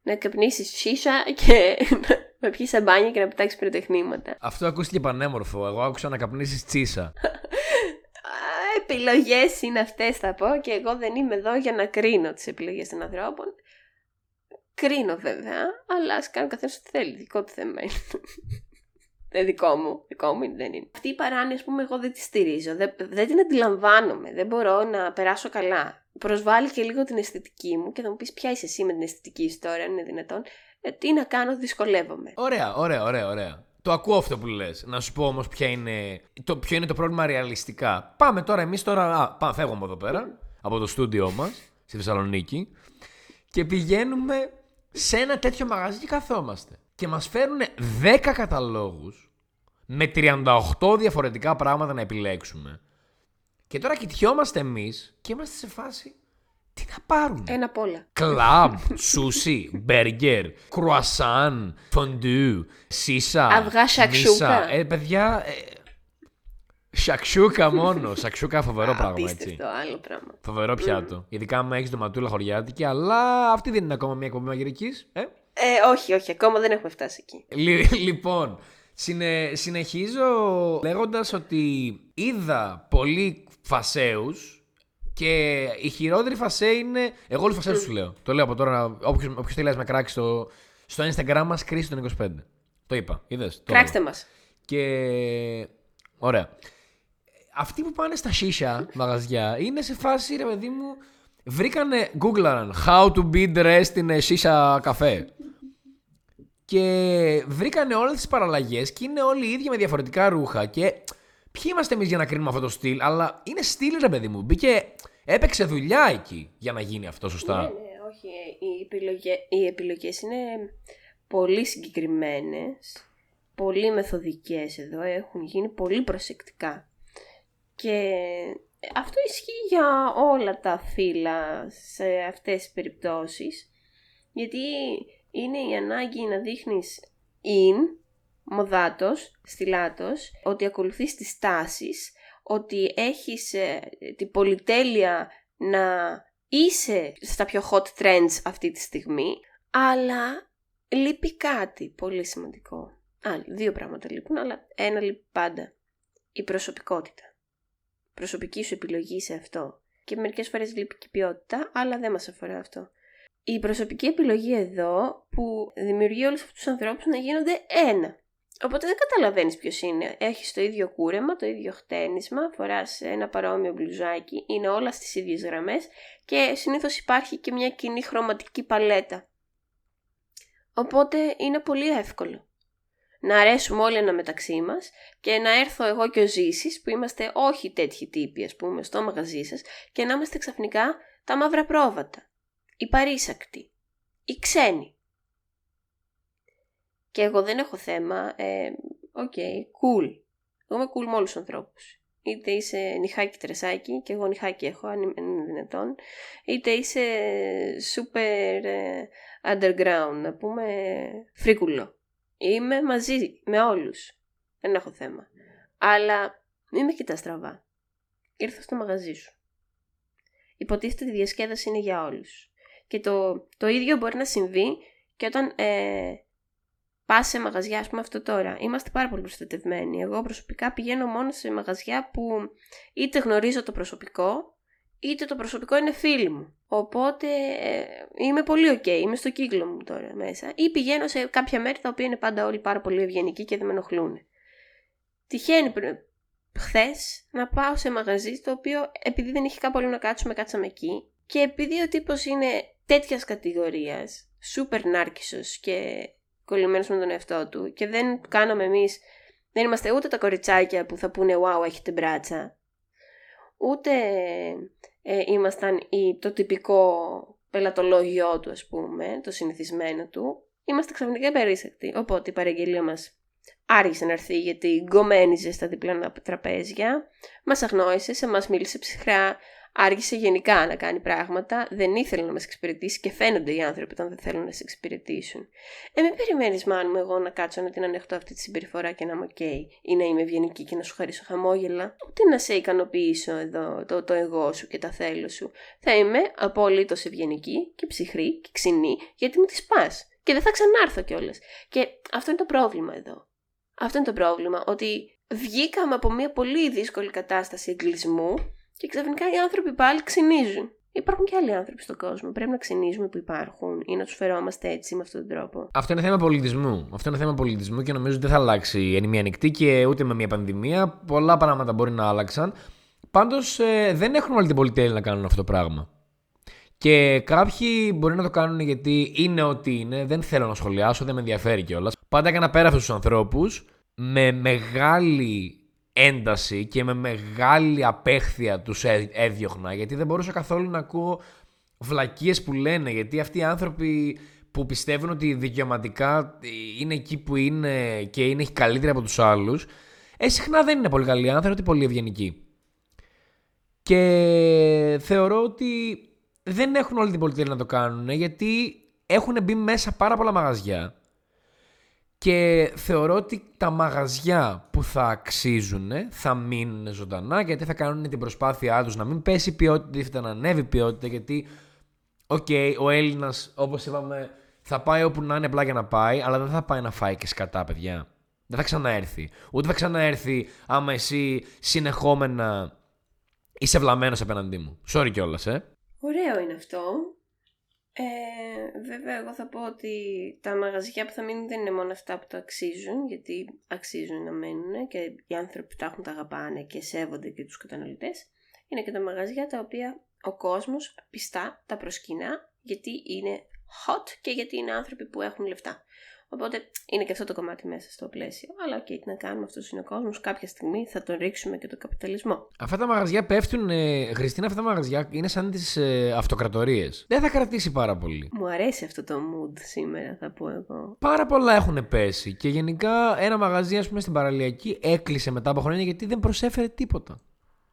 να καπνίσεις σίσα και να, *laughs* να πιεις σαμπάνια και να πετάξεις πυροτεχνήματα. Αυτό ακούστηκε πανέμορφο. Εγώ άκουσα να καπνίσεις τσίσα. Επιλογές είναι αυτές, θα πω, και εγώ δεν είμαι εδώ για να κρίνω τις επιλογές των ανθρώπων. Κρίνω βέβαια, αλλά ας κάνει ο καθένας ό,τι θέλει. Δικό του θέμα είναι. Δεν δικό μου. Δικό μου είναι, δεν είναι. Αυτή η παράνοια, ας πούμε, εγώ δεν τη στηρίζω. Δεν, δεν την αντιλαμβάνομαι. Δεν μπορώ να περάσω καλά. Προσβάλλει και λίγο την αισθητική μου και θα μου πεις ποια είσαι εσύ με την αισθητική ιστορία, αν είναι δυνατόν; Ε, τι να κάνω, δυσκολεύομαι. Ωραία, ωραία, ωραία, ωραία. Το ακούω αυτό που λες. Να σου πω όμως ποια είναι, το, ποιο είναι το πρόβλημα ρεαλιστικά. Πάμε τώρα εμείς τώρα, α, πάμε, φεύγουμε από εδώ πέρα, από το στούντιό μας, στη Θεσσαλονίκη και πηγαίνουμε σε ένα τέτοιο μαγαζί και καθόμαστε. Και μας φέρουν 10 καταλόγους με 38 διαφορετικά πράγματα να επιλέξουμε. Και τώρα κοιτιόμαστε εμείς και είμαστε σε φάση, τι να πάρουμε. Ένα απ' όλα. Κλαμπ, σούσι, μπέργκερ, κρουασάν, φοντού, σίσα. Αυγά σαξούκα. μίσα. Ε, παιδιά. Ε, σαξούκα μόνο. Σαξούκα φοβερό πράγμα έτσι. Απίστευτο άλλο πράγμα. Φοβερό πιάτο. Ειδικά αν έχεις ντοματούλα χωριάτικη, αλλά αυτή δεν είναι ακόμα μια εκπομπή μαγειρικής. Ε; Ε, όχι, όχι, ακόμα δεν έχουμε φτάσει εκεί. Λι- λοιπόν, συνε, συνεχίζω λέγοντας ότι είδα πολλοί φασέους και η χειρότερη φασέ είναι. Εγώ όλου του φασέου σου λέω. Το λέω από τώρα. Όποιος θέλει να με κράξει στο, στο Instagram μας, κρίση τον 25. Το είπα. Είδες, το Κράξτε μας. και. Ωραία. Αυτοί που πάνε στα σίσια μαγαζιά είναι σε φάση, ρε παιδί μου, βρήκανε, γκούγκλαραν how to be dressed in a shisha καφέ. Και βρήκανε όλες τις παραλλαγές και είναι όλοι οι ίδιοι με διαφορετικά ρούχα. Και ποιοι είμαστε εμείς για να κρίνουμε αυτό το στυλ, αλλά είναι στυλ, ρε παιδί μου. Μπήκε, έπαιξε δουλειά εκεί για να γίνει αυτό σωστά. Ναι, ναι, όχι. ε, Οι, επιλογές, οι επιλογές είναι πολύ συγκεκριμένες, πολύ μεθοδικές εδώ, έχουν γίνει πολύ προσεκτικά. Και αυτό ισχύει για όλα τα φύλλα σε αυτές τις περιπτώσεις, γιατί είναι η ανάγκη να δείχνεις in, μοδάτος, στυλάτος, ότι ακολουθείς τις τάσεις, ότι έχεις ε, την πολυτέλεια να είσαι στα πιο hot trends αυτή τη στιγμή, αλλά λείπει κάτι πολύ σημαντικό. Α, δύο πράγματα λείπουν, αλλά ένα λείπει πάντα. Η προσωπικότητα. Προσωπική σου επιλογή σε αυτό. Και μερικές φορές λείπει και η ποιότητα, αλλά δεν μας αφορά αυτό. Η προσωπική επιλογή εδώ που δημιουργεί όλους αυτούς τους ανθρώπους να γίνονται ένα. Οπότε δεν καταλαβαίνεις ποιος είναι. Έχεις το ίδιο κούρεμα, το ίδιο χτένισμα, φοράς ένα παρόμοιο μπλουζάκι, είναι όλα στις ίδιες γραμμές και συνήθως υπάρχει και μια κοινή χρωματική παλέτα. Οπότε είναι πολύ εύκολο να αρέσουμε όλοι ένα μεταξύ μας και να έρθω εγώ και ο Ζήσης που είμαστε όχι τέτοιοι τύποι ας πούμε στο μαγαζί σας και να είμαστε ξαφνικά τα μαύρα πρόβατα, οι παρείσακτοι, οι ξένοι. Και εγώ δεν έχω θέμα, ε, OK, cool. Εγώ είμαι cool με όλους τους ανθρώπους. Είτε είσαι νυχάκι τρεσάκι, και εγώ νυχάκι έχω, αν είναι δυνατόν. Είτε είσαι super ε, underground, να πούμε, φρίκουλο. Είμαι μαζί με όλους. Δεν έχω θέμα. Αλλά μην με κοιτάς στραβά. Ήρθα στο μαγαζί σου. Υποτίθεται ότι η διασκέδαση είναι για όλους. Και το, το ίδιο μπορεί να συμβεί και όταν ε, πας σε μαγαζιά, ας πούμε αυτό τώρα. Είμαστε πάρα πολύ προστατευμένοι. Εγώ προσωπικά πηγαίνω μόνο σε μαγαζιά που είτε γνωρίζω το προσωπικό, είτε το προσωπικό είναι φίλοι μου. Οπότε ε, είμαι πολύ ok, είμαι στο κύκλο μου τώρα μέσα. Ή πηγαίνω σε κάποια μέρη τα οποία είναι πάντα όλοι πάρα πολύ ευγενικοί και δεν με ενοχλούν. Τυχαίνει χθες να πάω σε μαγαζί το οποίο επειδή δεν είχε κάπου άλλο να κάτσουμε, κάτσαμε εκεί. Και επειδή ο τύπος είναι τέτοιας κατηγορίας, σούπερ νάρκισος και κολλημένος με τον εαυτό του και δεν κάναμε εμείς, δεν είμαστε ούτε τα κοριτσάκια που θα πούνε wow έχετε μπράτσα, ούτε ε, ήμασταν η, το τυπικό πελατολόγιο του ας πούμε, το συνηθισμένο του, είμαστε ξαφνικά υπερίστακτοι. Οπότε η παραγγελία μας άργησε να έρθει γιατί γκομένιζε στα διπλανά τραπέζια, μας αγνόησε, σε μας μίλησε ψυχρά, άργησε γενικά να κάνει πράγματα, δεν ήθελε να μας εξυπηρετήσει και φαίνονται οι άνθρωποι όταν δεν θέλουν να σε εξυπηρετήσουν. Ε, μην περιμένεις, μάλλον εγώ να κάτσω να την ανεχτώ αυτή τη συμπεριφορά και να είμαι OK ή να είμαι ευγενική και να σου χαρίσω χαμόγελα. Ούτε να σε ικανοποιήσω εδώ το, το εγώ σου και τα θέλω σου. Θα είμαι απολύτως ευγενική και ψυχρή και ξινή γιατί μου τη πα. Και δεν θα ξανάρθω κιόλας. Και αυτό είναι το πρόβλημα εδώ. Αυτό είναι το πρόβλημα, ότι βγήκαμε από μια πολύ δύσκολη κατάσταση εγκλισμού και ξαφνικά οι άνθρωποι πάλι ξυνίζουν. Υπάρχουν και άλλοι άνθρωποι στον κόσμο. Πρέπει να ξυνίζουμε που υπάρχουν ή να τους φερόμαστε έτσι με αυτόν τον τρόπο. Αυτό είναι θέμα πολιτισμού. Αυτό είναι θέμα πολιτισμού και νομίζω ότι δεν θα αλλάξει εν μία νυχτή και ούτε με μία πανδημία. Πολλά πράγματα μπορεί να άλλαξαν. Πάντως ε, δεν έχουν όλη την πολυτέλεια να κάνουν αυτό το πράγμα. Και κάποιοι μπορεί να το κάνουν γιατί είναι ό,τι είναι. Δεν θέλω να σχολιάσω, δεν με ενδιαφέρει κιόλας. Πάντα έκανα πέρα αυτούς τους ανθρώπους με μεγάλη ένταση και με μεγάλη απέχθεια τους έδιωχνα γιατί δεν μπορούσα καθόλου να ακούω βλακίες που λένε γιατί αυτοί οι άνθρωποι που πιστεύουν ότι δικαιωματικά είναι εκεί που είναι και είναι καλύτεροι από τους άλλους ε, συχνά δεν είναι πολύ καλοί άνθρωποι, είναι πολύ ευγενικοί. Και θεωρώ ότι δεν έχουν όλοι την πολυτέλεια να το κάνουν γιατί έχουν μπει μέσα πάρα πολλά μαγαζιά και θεωρώ ότι τα μαγαζιά που θα αξίζουν θα μείνουν ζωντανά γιατί θα κάνουν την προσπάθειά τους να μην πέσει η ποιότητα, να ανέβει η ποιότητα γιατί OK, okay, ο Έλληνας όπως είπαμε θα πάει όπου να είναι απλά για να πάει αλλά δεν θα πάει να φάει και σκατά παιδιά. Δεν θα ξαναέρθει. Ούτε θα ξαναέρθει άμα εσύ συνεχόμενα είσαι βλαμμένος απέναντί μου. Sorry κιόλας, ε. Ωραίο είναι αυτό. Ε, βέβαια, εγώ θα πω ότι τα μαγαζιά που θα μείνουν δεν είναι μόνο αυτά που το αξίζουν, γιατί αξίζουν να μένουν και οι άνθρωποι που τα έχουν τα αγαπάνε και σέβονται και τους καταναλωτές. Είναι και τα μαγαζιά τα οποία ο κόσμος πιστά τα προσκυνά γιατί είναι hot και γιατί είναι άνθρωποι που έχουν λεφτά. Οπότε είναι και αυτό το κομμάτι μέσα στο πλαίσιο. Αλλά OK, okay, τι να κάνουμε, αυτός είναι ο κόσμος. Κάποια στιγμή θα τον ρίξουμε και τον καπιταλισμό. Αυτά τα μαγαζιά πέφτουν. Ε, Χριστίνα, αυτά τα μαγαζιά είναι σαν τις ε, αυτοκρατορίες. Δεν θα κρατήσει πάρα πολύ. Μου αρέσει αυτό το mood σήμερα, θα πω εγώ. Πάρα πολλά έχουν πέσει. Και γενικά ένα μαγαζί, ας πούμε, στην παραλιακή έκλεισε μετά από χρόνια γιατί δεν προσέφερε τίποτα.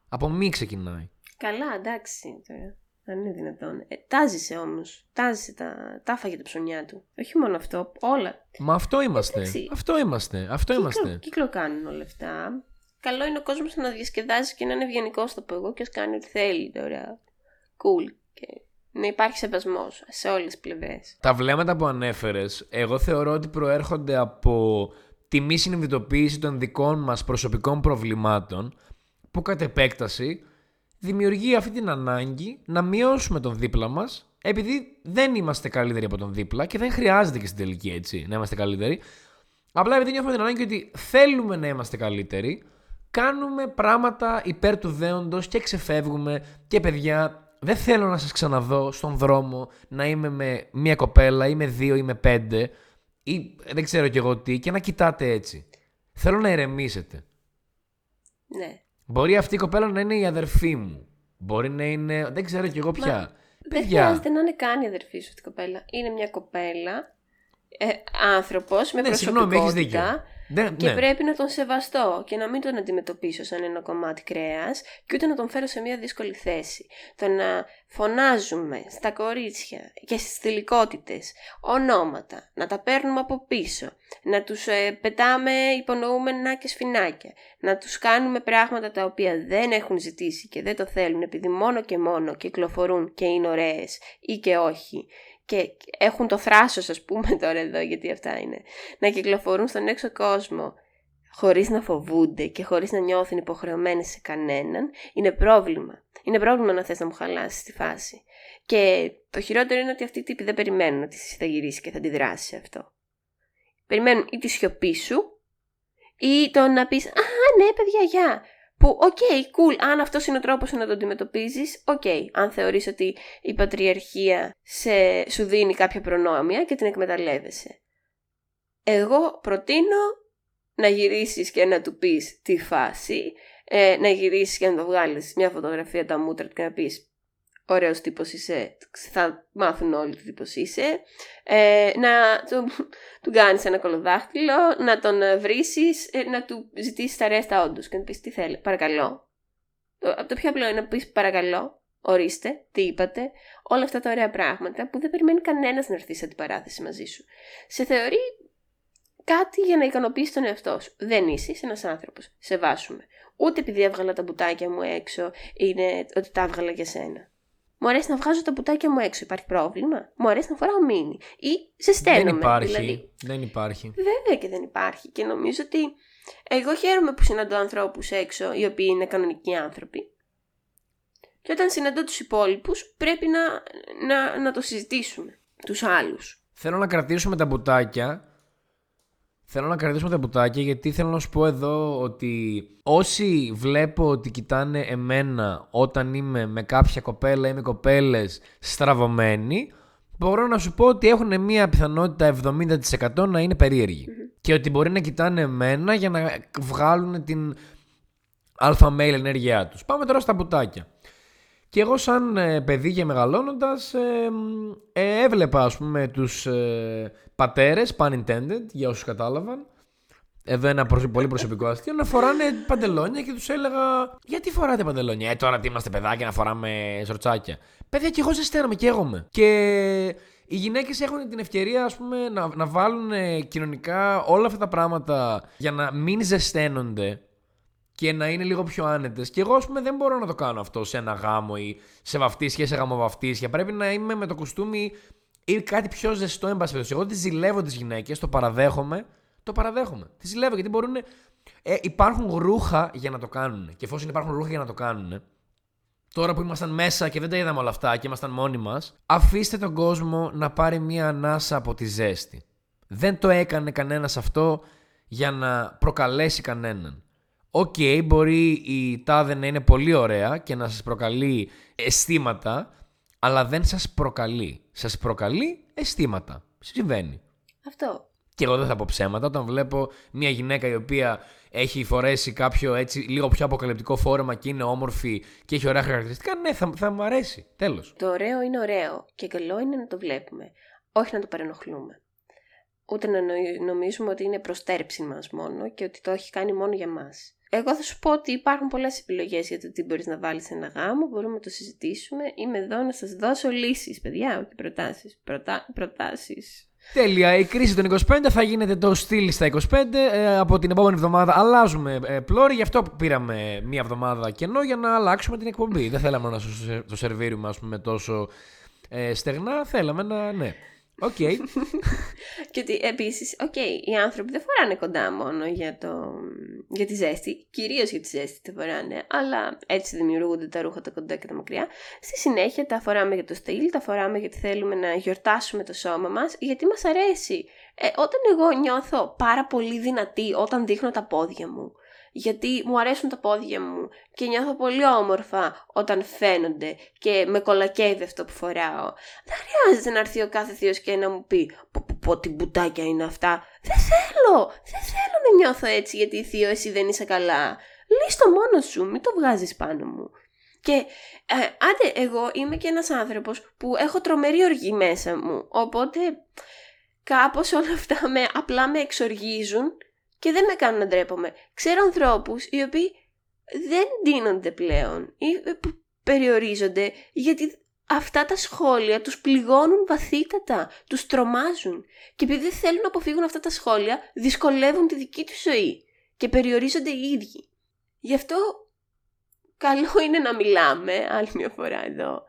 Από μη ξεκινάει. Καλά, εντάξει. Τώρα. Αν είναι δυνατόν. Ε, τάζησε όμως. Τάζησε τα. Τα τα ψωνιά του. Όχι μόνο αυτό, όλα. Μα αυτό είμαστε. Αυτό είμαστε. Αυτό κύκλο, είμαστε. Κύκλο κάνουν όλα αυτά. Καλό είναι ο κόσμος να διασκεδάζει και να είναι ευγενικό, το πω εγώ, και ας κάνει ό,τι θέλει τώρα. Cool. Και να υπάρχει σεβασμός σε όλες τις πλευρές. Τα βλέμματα που ανέφερες, εγώ θεωρώ ότι προέρχονται από τη μη συνειδητοποίηση των δικών μας προσωπικών προβλημάτων που κατ' επέκταση δημιουργεί αυτή την ανάγκη να μειώσουμε τον δίπλα μας, επειδή δεν είμαστε καλύτεροι από τον δίπλα και δεν χρειάζεται και στην τελική έτσι να είμαστε καλύτεροι. Απλά επειδή νιώθουμε την ανάγκη ότι θέλουμε να είμαστε καλύτεροι, κάνουμε πράγματα υπέρ του δέοντος και ξεφεύγουμε και παιδιά δεν θέλω να σας ξαναδώ στον δρόμο να είμαι με μία κοπέλα ή με δύο ή με πέντε ή δεν ξέρω κι εγώ τι και να κοιτάτε έτσι. Θέλω να ηρεμήσετε. Ναι. Μπορεί αυτή η κοπέλα να είναι η αδερφή μου. Μπορεί να είναι. Δεν ξέρω κι εγώ πια. Μα, δεν χρειάζεται να είναι καν η αδερφή σου αυτή η κοπέλα. Είναι μια κοπέλα, ε, άνθρωπος με ναι, προσωπικότητα. Ναι, και ναι. πρέπει να τον σεβαστώ και να μην τον αντιμετωπίσω σαν ένα κομμάτι κρέας και ούτε να τον φέρω σε μια δύσκολη θέση. Το να φωνάζουμε στα κορίτσια και στις θηλυκότητες ονόματα, να τα παίρνουμε από πίσω, να τους ε, πετάμε υπονοούμενα και σφινάκια, να τους κάνουμε πράγματα τα οποία δεν έχουν ζητήσει και δεν το θέλουν επειδή μόνο και μόνο κυκλοφορούν και είναι ωραίες ή και όχι και έχουν το θράσος ας πούμε *laughs* τώρα εδώ γιατί αυτά είναι να κυκλοφορούν στον έξω κόσμο χωρίς να φοβούνται και χωρίς να νιώθουν υποχρεωμένοι σε κανέναν είναι πρόβλημα. Είναι πρόβλημα να θες να μου χαλάσεις τη φάση. Και το χειρότερο είναι ότι αυτοί οι τύποι δεν περιμένουν ότι εσύ θα γυρίσεις και θα αντιδράσεις σε αυτό. Περιμένουν ή τη σιωπή σου ή το να πεις «Α, ναι παιδιά, γεια». Που, OK, okay, cool, αν αυτός είναι ο τρόπος να το αντιμετωπίζεις, OK. Okay. Αν θεωρείς ότι η πατριαρχία σε, σου δίνει κάποια προνόμια και την εκμεταλλεύεσαι. Εγώ προτείνω να γυρίσεις και να του πεις τη φάση, ε, να γυρίσεις και να το βγάλεις μια φωτογραφία τα μούτρα του και να πεις ωραίος τύπος είσαι, θα μάθουν όλοι τι τύπος είσαι, ε, να του, του κάνεις ένα κολοδάχτυλο, να τον βρήσεις, ε, να του ζητήσεις τα ρέστα όντως και να πεις τι θέλει, παρακαλώ. Από το πιο απλό είναι να πεις παρακαλώ, ορίστε, τι είπατε, όλα αυτά τα ωραία πράγματα που δεν περιμένει κανένας να έρθει σε αντιπαράθεση μαζί σου. Σε θεωρεί κάτι για να ικανοποιήσει τον εαυτό σου. Δεν είσαι, είσαι ένας άνθρωπος. Σε βάσουμε. Ούτε επειδή έβγαλα τα μπουτάκια μου έξω είναι ότι τα έβγαλα για σένα. Μου αρέσει να βγάζω τα μπουτάκια μου έξω. Υπάρχει πρόβλημα. Μου αρέσει να φοράω μίνι. Ή σε στέλνω. Δεν υπάρχει. Δηλαδή. Δεν υπάρχει. Βέβαια και δεν υπάρχει. Και νομίζω ότι εγώ χαίρομαι που συναντώ ανθρώπους έξω οι οποίοι είναι κανονικοί άνθρωποι. Και όταν συναντώ τους υπόλοιπους, πρέπει να, να, να το συζητήσουμε. Τους άλλους. Θέλω να κρατήσουμε τα μπουτάκια Θέλω να κρατήσουμε τα μπουτάκια γιατί θέλω να σου πω εδώ ότι όσοι βλέπω ότι κοιτάνε εμένα όταν είμαι με κάποια κοπέλα ή με κοπέλες στραβωμένοι μπορώ να σου πω ότι έχουν μια πιθανότητα 70% να είναι περιεργοι και ότι μπορεί να κοιτάνε εμένα για να βγάλουν την αλφα mail ενέργειά τους. Πάμε τώρα στα μπουτάκια. Και εγώ σαν ε, παιδί και μεγαλώνοντας ε, ε, έβλεπα ας πούμε τους ε, πατέρες, pun intended, για όσους κατάλαβαν, εδώ ένα πολύ προσωπικό αστείο, να φοράνε παντελόνια και τους έλεγα γιατί φοράτε παντελόνια, ε τώρα τι είμαστε παιδάκια να φοράμε ζορτσάκια. Παιδιά και εγώ ζεσταίνομαι και έγομαι. Και οι γυναίκες έχουν την ευκαιρία ας πούμε, να, να βάλουν κοινωνικά όλα αυτά τα πράγματα για να μην ζεσταίνονται και να είναι λίγο πιο άνετες. Και εγώ, ας πούμε, δεν μπορώ να το κάνω αυτό σε ένα γάμο ή σε βαφτίσια ή σε γαμοβαφτίσια. Πρέπει να είμαι με το κουστούμι ή κάτι πιο ζεστό, εν πάση Εγώ τι ζηλεύω τις γυναίκες, το παραδέχομαι. Το παραδέχομαι. Τι ζηλεύω γιατί μπορούν. Ε, υπάρχουν ρούχα για να το κάνουν. Και εφόσον υπάρχουν ρούχα για να το κάνουν, τώρα που ήμασταν μέσα και δεν τα είδαμε όλα αυτά και ήμασταν μόνοι μας, αφήστε τον κόσμο να πάρει μία ανάσα από τη ζέστη. Δεν το έκανε κανένας αυτό για να προκαλέσει κανέναν. OK, okay, μπορεί η τάδε να είναι πολύ ωραία και να σας προκαλεί αισθήματα, αλλά δεν σας προκαλεί. Σας προκαλεί αισθήματα. Συμβαίνει. Αυτό. Και εγώ δεν θα πω ψέματα όταν βλέπω μια γυναίκα η οποία έχει φορέσει κάποιο έτσι λίγο πιο αποκαλυπτικό φόρεμα και είναι όμορφη και έχει ωραία χαρακτηριστικά, ναι, θα, θα μου αρέσει. Τέλος. Το ωραίο είναι ωραίο και καλό είναι να το βλέπουμε. Όχι να το παρενοχλούμε. Ούτε να νομίζουμε ότι είναι προστέρψη μας μόνο και ότι το έχει κάνει μόνο για μας. Εγώ θα σου πω ότι υπάρχουν πολλές επιλογές για το τι μπορείς να βάλεις σε ένα γάμο, μπορούμε να το συζητήσουμε. Είμαι εδώ να σας δώσω λύσεις, παιδιά, όχι προτάσεις. Προτα... Προτάσεις. Τέλεια. Η κρίση των 25 θα γίνεται το στυλ στα 25. Ε, από την επόμενη εβδομάδα αλλάζουμε ε, πλώρη. Γι' αυτό πήραμε μία εβδομάδα κενό για να αλλάξουμε την εκπομπή. Δεν θέλαμε να το σερβίρουμε ας πούμε, τόσο ε, στεγνά. Θέλαμε να. Ναι. OK. Okay. *laughs* και ότι επίσης, οκ, οι άνθρωποι δεν φοράνε κοντά μόνο για, το, για τη ζέστη, κυρίως για τη ζέστη δεν φοράνε, αλλά έτσι δημιουργούνται τα ρούχα τα κοντά και τα μακριά. Στη συνέχεια τα φοράμε για το στυλ, τα φοράμε γιατί θέλουμε να γιορτάσουμε το σώμα μας, γιατί μας αρέσει. Ε, όταν εγώ νιώθω πάρα πολύ δυνατή όταν δείχνω τα πόδια μου, γιατί μου αρέσουν τα πόδια μου και νιώθω πολύ όμορφα όταν φαίνονται και με κολακεύει αυτό που φοράω. Δεν χρειάζεται να έρθει ο κάθε θείος και να μου πει πω, πω, πω τι μπουτάκια είναι αυτά. Δεν θέλω, δεν θέλω να νιώθω έτσι γιατί θείο εσύ δεν είσαι καλά. Λύστο μόνος σου, μην το βγάζεις πάνω μου. Και ε, άντε εγώ είμαι και ένας άνθρωπος που έχω τρομερή οργή μέσα μου, οπότε κάπως όλα αυτά με, απλά με εξοργίζουν και δεν με κάνουν να ντρέπομαι. Ξέρω ανθρώπους οι οποίοι δεν δίνονται πλέον ή περιορίζονται γιατί αυτά τα σχόλια τους πληγώνουν βαθύτατα, τους τρομάζουν και επειδή δεν θέλουν να αποφύγουν αυτά τα σχόλια δυσκολεύουν τη δική τους ζωή και περιορίζονται οι ίδιοι. Γι' αυτό καλό είναι να μιλάμε άλλη μια φορά εδώ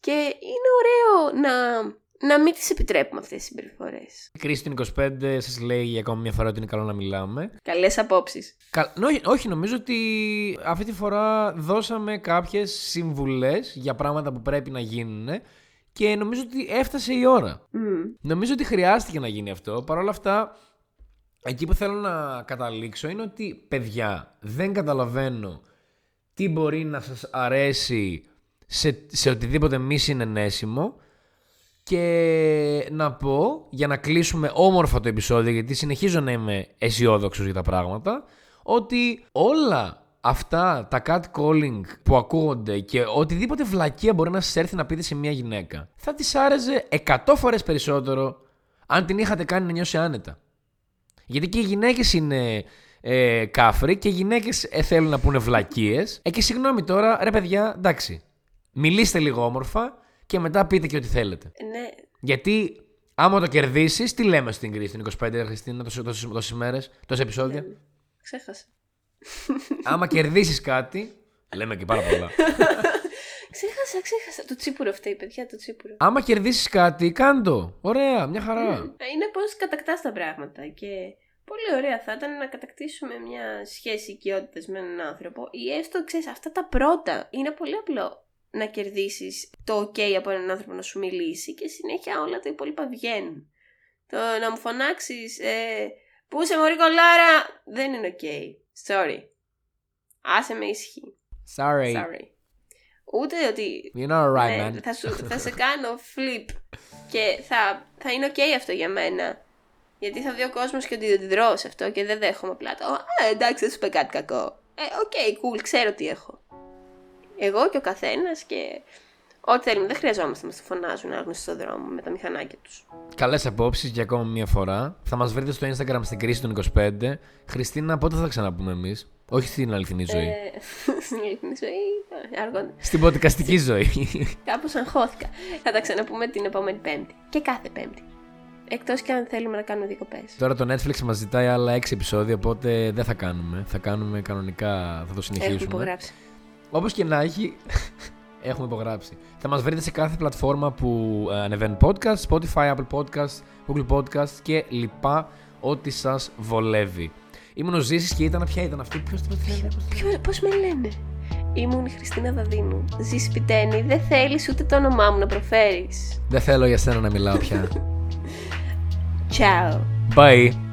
και είναι ωραίο να να μην τις επιτρέπουμε αυτές τις συμπεριφορές. Η κρίση των 25 σας λέει για ακόμη μια φορά ότι είναι καλό να μιλάμε. Καλές απόψεις. Κα... όχι, νομίζω ότι αυτή τη φορά δώσαμε κάποιες συμβουλές για πράγματα που πρέπει να γίνουν και νομίζω ότι έφτασε η ώρα. Νομίζω ότι χρειάστηκε να γίνει αυτό. Παρ' όλα αυτά, εκεί που θέλω να καταλήξω είναι ότι παιδιά, δεν καταλαβαίνω τι μπορεί να σας αρέσει σε, σε οτιδήποτε μη συνενέσιμο και να πω, για να κλείσουμε όμορφα το επεισόδιο, γιατί συνεχίζω να είμαι αισιόδοξος για τα πράγματα, ότι όλα αυτά τα catcalling που ακούγονται και οτιδήποτε βλακεία μπορεί να σας έρθει να πείτε σε μια γυναίκα, θα της άρεσε 100 φορές περισσότερο αν την είχατε κάνει να νιώσει άνετα. Γιατί και οι γυναίκες είναι ε, κάφροι και οι γυναίκες ε, θέλουν να πούνε βλακίες. Ε, και συγγνώμη τώρα, ρε παιδιά, εντάξει. Μιλήστε λίγο όμορφα και μετά πείτε και ό,τι θέλετε. Ναι. Γιατί άμα το κερδίσεις, τι λέμε στην κρίση την 25 Χριστίνα, τόσες μέρες, τόσα επεισόδια; Ναι. Ξέχασα. άμα κερδίσεις κάτι. Λέμε και πάρα πολλά. *laughs* Ξέχασα, ξέχασα. Το τσίπουρο φταίει, παιδιά, το τσίπουρο. Άμα κερδίσεις κάτι, κάντο. Ωραία, μια χαρά. Είναι πώς κατακτάς τα πράγματα. Και πολύ ωραία θα ήταν να κατακτήσουμε μια σχέση οικειότητας με έναν άνθρωπο. Ή έστω, ξέρεις, αυτά τα πρώτα. Είναι πολύ απλό να κερδίσεις το OK από έναν άνθρωπο να σου μιλήσει και συνέχεια όλα τα υπόλοιπα βγαίνουν. Το να μου φωνάξεις, ε, Πού είσαι μωρή κωλάρα, δεν είναι OK. Sorry. Άσε με ήσυχη. Sorry. Sorry. Ούτε ότι You're not right, ναι, man. θα, σου, *laughs* θα σε κάνω flip και θα, θα είναι ok αυτό για μένα. Γιατί θα δει ο κόσμος και ότι αντιδρώ σε αυτό και δεν δέχομαι πλάτα. Α, εντάξει, δεν σου είπε κάτι κακό. Ε, οκ, cool, ξέρω τι έχω. Εγώ και ο καθένας και ό,τι θέλουμε. Δεν χρειαζόμαστε να μας το φωνάζουν άγνωστοι στον δρόμο με τα μηχανάκια τους. Καλές απόψεις για ακόμα μία φορά. Θα μας βρείτε στο Instagram στην κρίση των 25. Χριστίνα, πότε θα τα ξαναπούμε εμείς; Όχι στην αληθινή ζωή. Ε, στην αληθινή ζωή, ε, αργότερα. Στην podcastική ζωή. Κάπως αγχώθηκα. Θα τα ξαναπούμε την επόμενη Πέμπτη. Και κάθε Πέμπτη. Εκτός και αν θέλουμε να κάνουμε διακοπές. Τώρα το Netflix μας ζητάει άλλα 6 επεισόδια, οπότε δεν θα κάνουμε. Θα κάνουμε κανονικά, θα το Έχουμε συνεχίσουμε. υπογράψει. Όπως και να έχει, *laughs* έχουμε υπογράψει. Θα μας βρείτε σε κάθε πλατφόρμα που ε, ανεβαίνουν podcast, Spotify, Apple Podcast, Google Podcast και λοιπά, ό,τι σας βολεύει. Ήμουν ο Ζήσης και ήταν ποια ήταν αυτή. Ποιος το θέλει, Πώς με λένε; Ήμουν η Χριστίνα Δαδίνου. Ζήση Πιτένη, δεν θέλεις ούτε το όνομά μου να προφέρεις. Δεν θέλω για σένα να μιλάω πια. *laughs* Ciao. Bye.